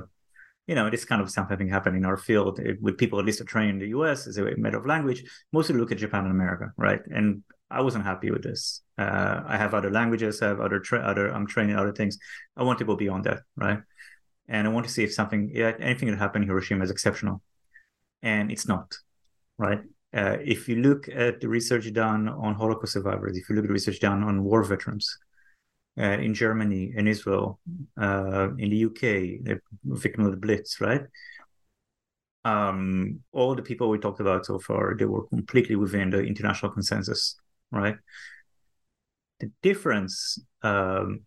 you know, this kind of something happen in our field with people at least are trained in the US as a matter of language, mostly look at Japan and America, right? And I wasn't happy with this. Uh, I have other languages, I have other, tra- other, I'm training other things. I want to go beyond that, right? And I want to see if something, anything that happened in Hiroshima is exceptional. And it's not, right? Uh, if you look at the research done on Holocaust survivors, if you look at the research done on war veterans, uh, in Germany, in Israel, uh, in the UK, the victim of the Blitz, right? Um, all the people we talked about so far, they were completely within the international consensus, right? The difference um,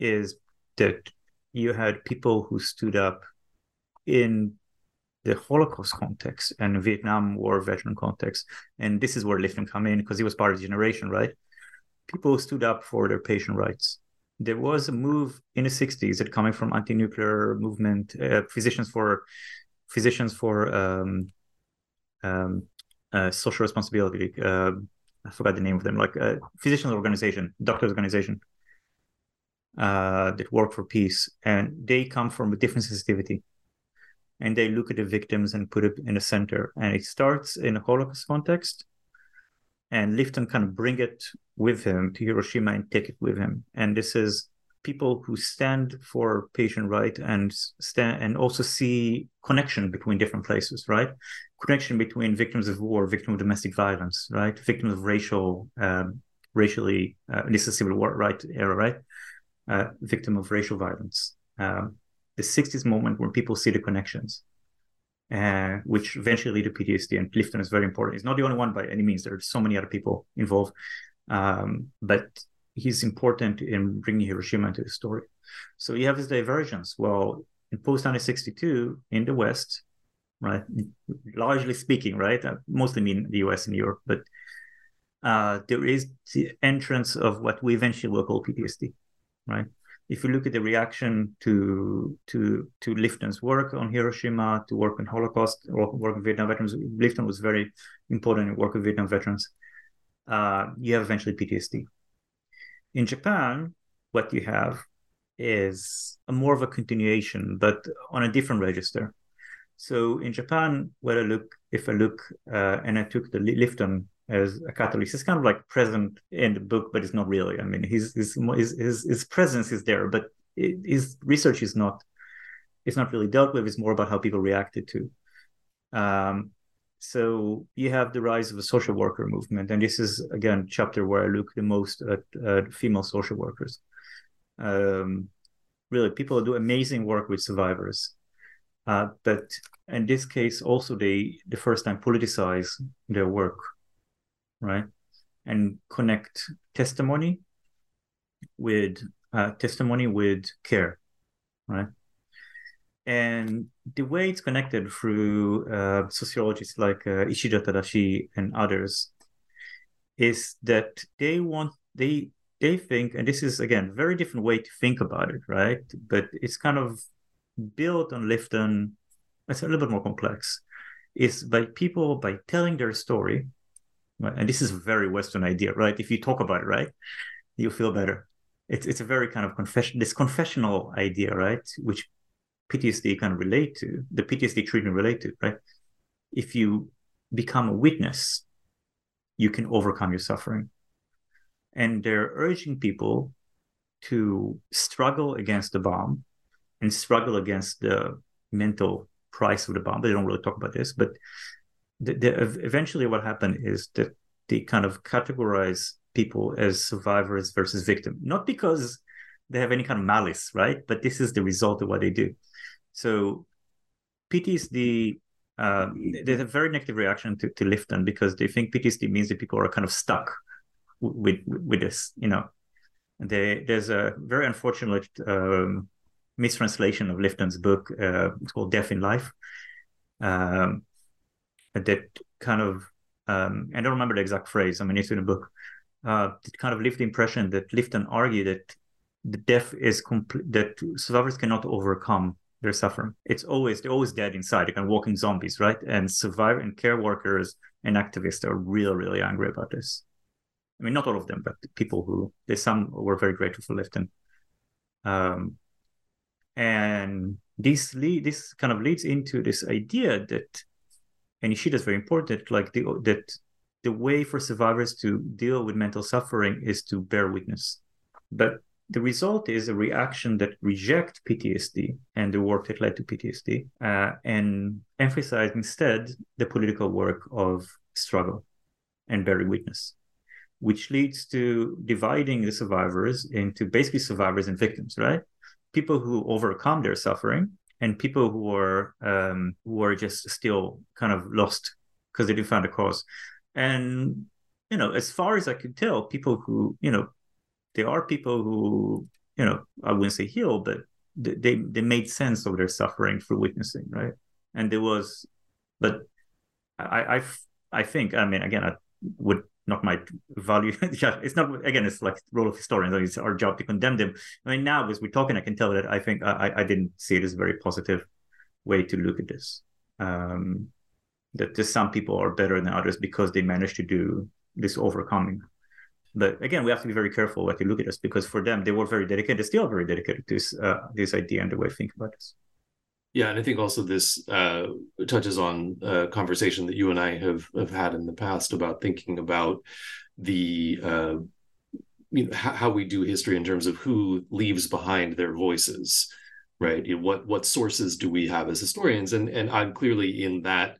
is that you had people who stood up in the Holocaust context and Vietnam War veteran context, and this is where Lifton come in because he was part of the generation, right? People stood up for their patient rights. There was a move in the 60s that coming from anti-nuclear movement, uh, physicians for physicians for um, um, uh, social responsibility. Uh, I forgot the name of them, like a uh, physicians organization, doctors organization uh, that work for peace, and they come from a different sensitivity, and they look at the victims and put it in the center. And it starts in a Holocaust context, and Lifton kind of bring it with him to Hiroshima and take it with him. And this is people who stand for patient right and stand and also see connection between different places, right? Connection between victims of war, victims of domestic violence, right? Victims of racial um, racially. Uh, this is civil war right era, right? Uh, victim of racial violence. Um, the 60s moment when people see the connections, uh, which eventually lead to PTSD. And Lifton is very important. He's not the only one by any means. There are so many other people involved, um, but he's important in bringing Hiroshima into the story. So you have this divergence. Well, in post 1962 in the West, right, largely speaking, right, I mostly mean the US and Europe, but uh, there is the entrance of what we eventually will call PTSD, right? If you look at the reaction to to to Lifton's work on Hiroshima, to work on Holocaust, or work with Vietnam veterans, Lifton was very important in work with Vietnam veterans. Uh, you have eventually PTSD. In Japan, what you have is a more of a continuation, but on a different register. So in Japan, where I look, if I look, uh, and I took the Lifton as a catalyst, it's kind of like present in the book, but it's not really. I mean, his his his his, presence is there, but his research is not. It's not really dealt with. It's more about how people reacted to. Um, so you have the rise of a social worker movement, and this is again chapter where I look the most at, at female social workers. Um, really, people do amazing work with survivors, uh, but in this case, also they the first time politicize their work, right, and connect testimony with uh, testimony with care, right? And the way it's connected through uh, sociologists like uh, Ishida Tadashi and others is that they want they they think and this is again very different way to think about it right? But it's kind of built on Lifton it's a little bit more complex. Is by people by telling their story right? and this is a very western idea right if you talk about it right you feel better it's it's a very kind of confession this confessional idea right which PTSD kind of relate to, the PTSD treatment relate to, right? If you become a witness, you can overcome your suffering. And they're urging people to struggle against the bomb and struggle against the mental price of the bomb. They don't really talk about this, but the, the, eventually what happened is that they kind of categorize people as survivors versus victim, not because they have any kind of malice, right? But this is the result of what they do. So PTSD, um, there's a very negative reaction to, to Lifton because they think PTSD means that people are kind of stuck with with this, you know. They, there's a very unfortunate um, mistranslation of Lifton's book. Uh, it's called Death in Life. Um, that kind of, um, I don't remember the exact phrase. I mean, it's in the book. Uh, it kind of left the impression that Lifton argued that the death is complete, that survivors cannot overcome their suffering. It's always they're always dead inside, like walking zombies, right? And survivor and care workers and activists are really, really angry about this. I mean, not all of them, but people who there's some were very grateful for Lifton. Um, and this lead this kind of leads into this idea that, and Ishida is very important, like the that the way for survivors to deal with mental suffering is to bear witness. But the result is a reaction that reject PTSD and the work that led to PTSD uh, and emphasize instead the political work of struggle and bearing witness, which leads to dividing the survivors into basically survivors and victims, right? People who overcome their suffering and people who are um, who are just still kind of lost because they didn't find a cause. And you know, as far as I can tell, people who you know there are people who you know i wouldn't say heal but they they made sense of their suffering through witnessing right and there was but i i i think i mean again i would not my value <laughs> it's not again it's like role of historians it's our job to condemn them i mean now as we're talking i can tell that i think i i didn't see it as a very positive way to look at this um that just some people are better than others because they managed to do this overcoming but again, we have to be very careful what you look at this because for them, they were very dedicated. They still are very dedicated to this uh, this idea and the way to think about this. Yeah, and I think also this uh, touches on a conversation that you and I have have had in the past about thinking about the uh, you know how we do history in terms of who leaves behind their voices, right? You know, what what sources do we have as historians? And and I'm clearly in that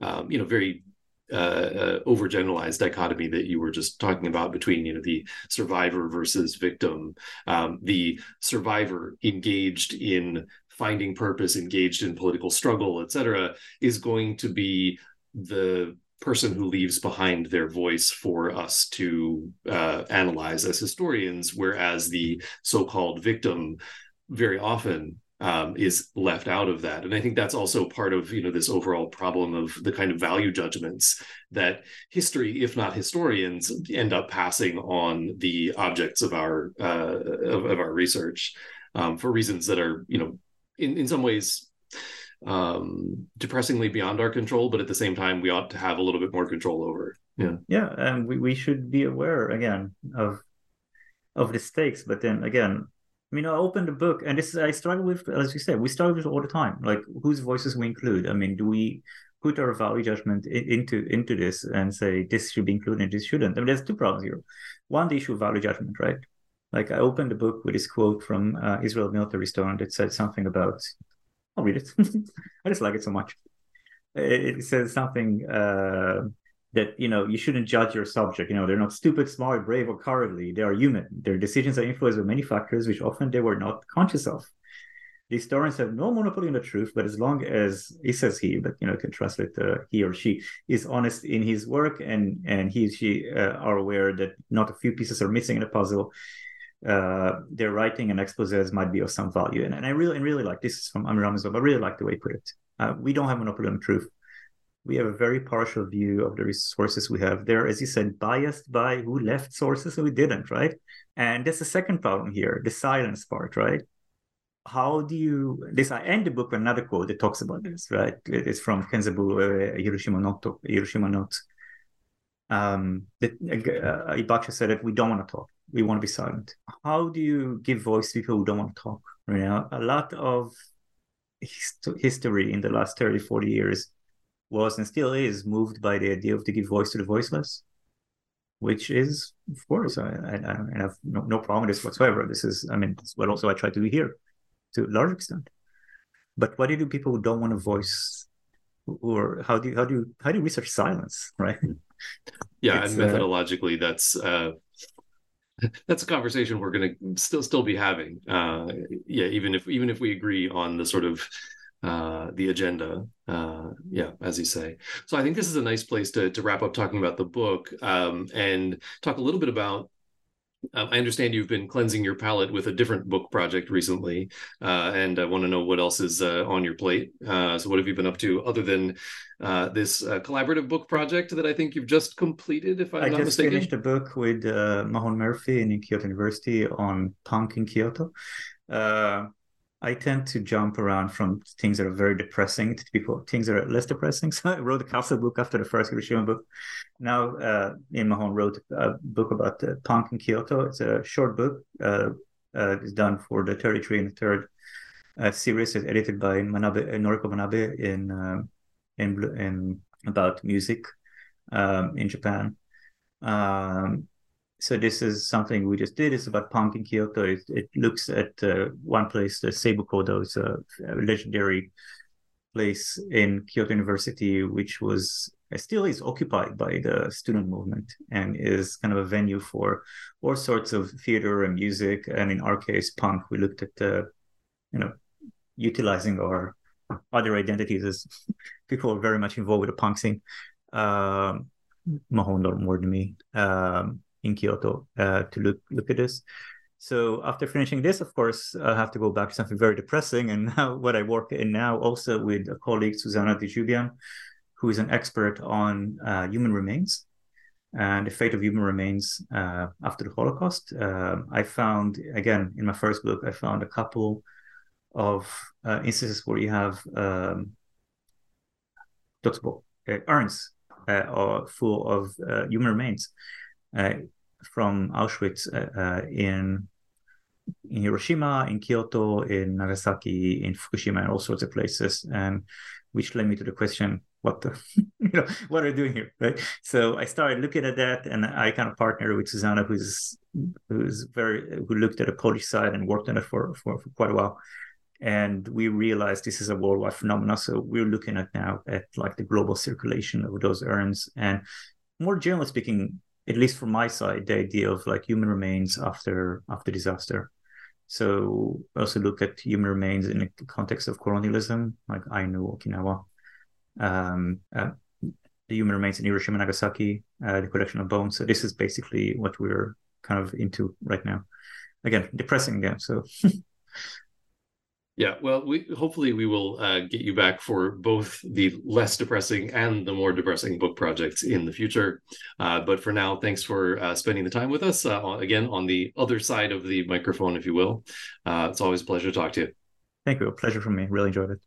um, you know very uh, uh, overgeneralized dichotomy that you were just talking about between you know the survivor versus victim, um, the survivor engaged in finding purpose, engaged in political struggle, et cetera, is going to be the person who leaves behind their voice for us to uh, analyze as historians, whereas the so-called victim very often um, is left out of that. And I think that's also part of you know this overall problem of the kind of value judgments that history, if not historians, end up passing on the objects of our uh, of, of, our research um, for reasons that are you know in in some ways um, depressingly beyond our control, but at the same time we ought to have a little bit more control over. Yeah, yeah, and we, we should be aware again of of the stakes, but then again I mean, I opened the book, and this I struggle with, as you said, we struggle with all the time. Like, whose voices we include? I mean, do we put our value judgment in, into into this and say this should be included, this shouldn't? I mean, there's two problems here. One, the issue of value judgment, right? Like, I opened the book with this quote from uh, Israel Military Stone that said something about. I'll read it. <laughs> I just like it so much. It, it says something. Uh, that you know you shouldn't judge your subject you know they're not stupid smart brave or cowardly they are human their decisions are influenced by many factors which often they were not conscious of the historians have no monopoly on the truth but as long as he says he but you know can translate uh, he or she is honest in his work and and he or she uh, are aware that not a few pieces are missing in the puzzle uh, their writing and exposés might be of some value and, and i really and really like this is from Amir Ramazov, I really like the way he put it uh, we don't have monopoly on truth we have a very partial view of the resources we have. They're, as you said, biased by who left sources and who didn't, right? And that's the second problem here, the silence part, right? How do you this? I end the book with another quote that talks about this, right? It's from Kenzabu uh, Hiroshima Noto, Hiroshima Note. Um, uh, Ibacha said that we don't want to talk, we want to be silent. How do you give voice to people who don't want to talk? You know, a lot of hist- history in the last 30, 40 years was and still is moved by the idea of to give voice to the voiceless, which is, of course, I, I, I have no, no problem with this whatsoever. This is, I mean, what also I try to do here to a large extent. But what do you do people who don't want to voice or how do you how do you how do you research silence right yeah it's, and uh, methodologically uh, that's uh <laughs> that's a conversation we're going to still still be having uh yeah even if even if we agree on the sort of uh, the agenda. Uh, yeah, as you say. So I think this is a nice place to to wrap up talking about the book um, and talk a little bit about. Um, I understand you've been cleansing your palate with a different book project recently, uh, and I want to know what else is uh, on your plate. Uh, so, what have you been up to other than this collaborative book project that I think you've just completed? If I'm I not just mistaken, finished a book with Mahon Murphy in Kyoto University on punk in Kyoto. I tend to jump around from things that are very depressing to people things that are less depressing. <laughs> So I wrote a Castle book after the first Hiroshima book. Now, uh, Mahon wrote a book about the punk in Kyoto. It's a short book. Uh, uh, it's done for the thirty-three and the third uh, series. It's edited by Manabe, uh, Noriko Manabe in, um, in in about music um, in Japan. Um, so this is something we just did. It's about punk in Kyoto. It, it looks at uh, one place, the Seibu Kodo, is a, a legendary place in Kyoto University, which was uh, still is occupied by the student movement and is kind of a venue for all sorts of theater and music. And in our case, punk. We looked at the, you know, utilizing our other identities as <laughs> people are very much involved with the punk scene. Um, Mahon more than me. Um, in Kyoto uh, to look look at this. So after finishing this, of course, I have to go back to something very depressing. And <laughs> now what I work in now also with a colleague, Zuzanna Dziuban, who is an expert on uh, human remains and the fate of human remains uh, after the Holocaust. Uh, I found, again, in my first book, I found a couple of uh, instances where you have um, uh, urns full of human remains from Auschwitz uh, uh, in in Hiroshima, in Kyoto, in Nagasaki, in Fukushima, and all sorts of places, and which led me to the question, what the, <laughs> you know, what are you doing here, right? So I started looking at that, and I kind of partnered with Zuzanna, who's who's very who looked at the Polish side and worked on it for for, for quite a while. and we realized this is a worldwide phenomenon. So we're looking at now at like the global circulation of those urns, and more generally speaking, at least from my side, the idea of like human remains after after disaster. So also look at human remains in the context of colonialism, like Ainu, Okinawa, um, uh, the human remains in Hiroshima, Nagasaki, uh, the collection of bones. So this is basically what we're kind of into right now. Again, depressing again. So <laughs> Yeah, well, we hopefully we will uh, get you back for both the less depressing and the more depressing book projects in the future. Uh, but for now, thanks for uh, spending the time with us uh, again on the other side of the microphone, if you will. Uh, it's always a pleasure to talk to you. Thank you. A pleasure for me. Really enjoyed it.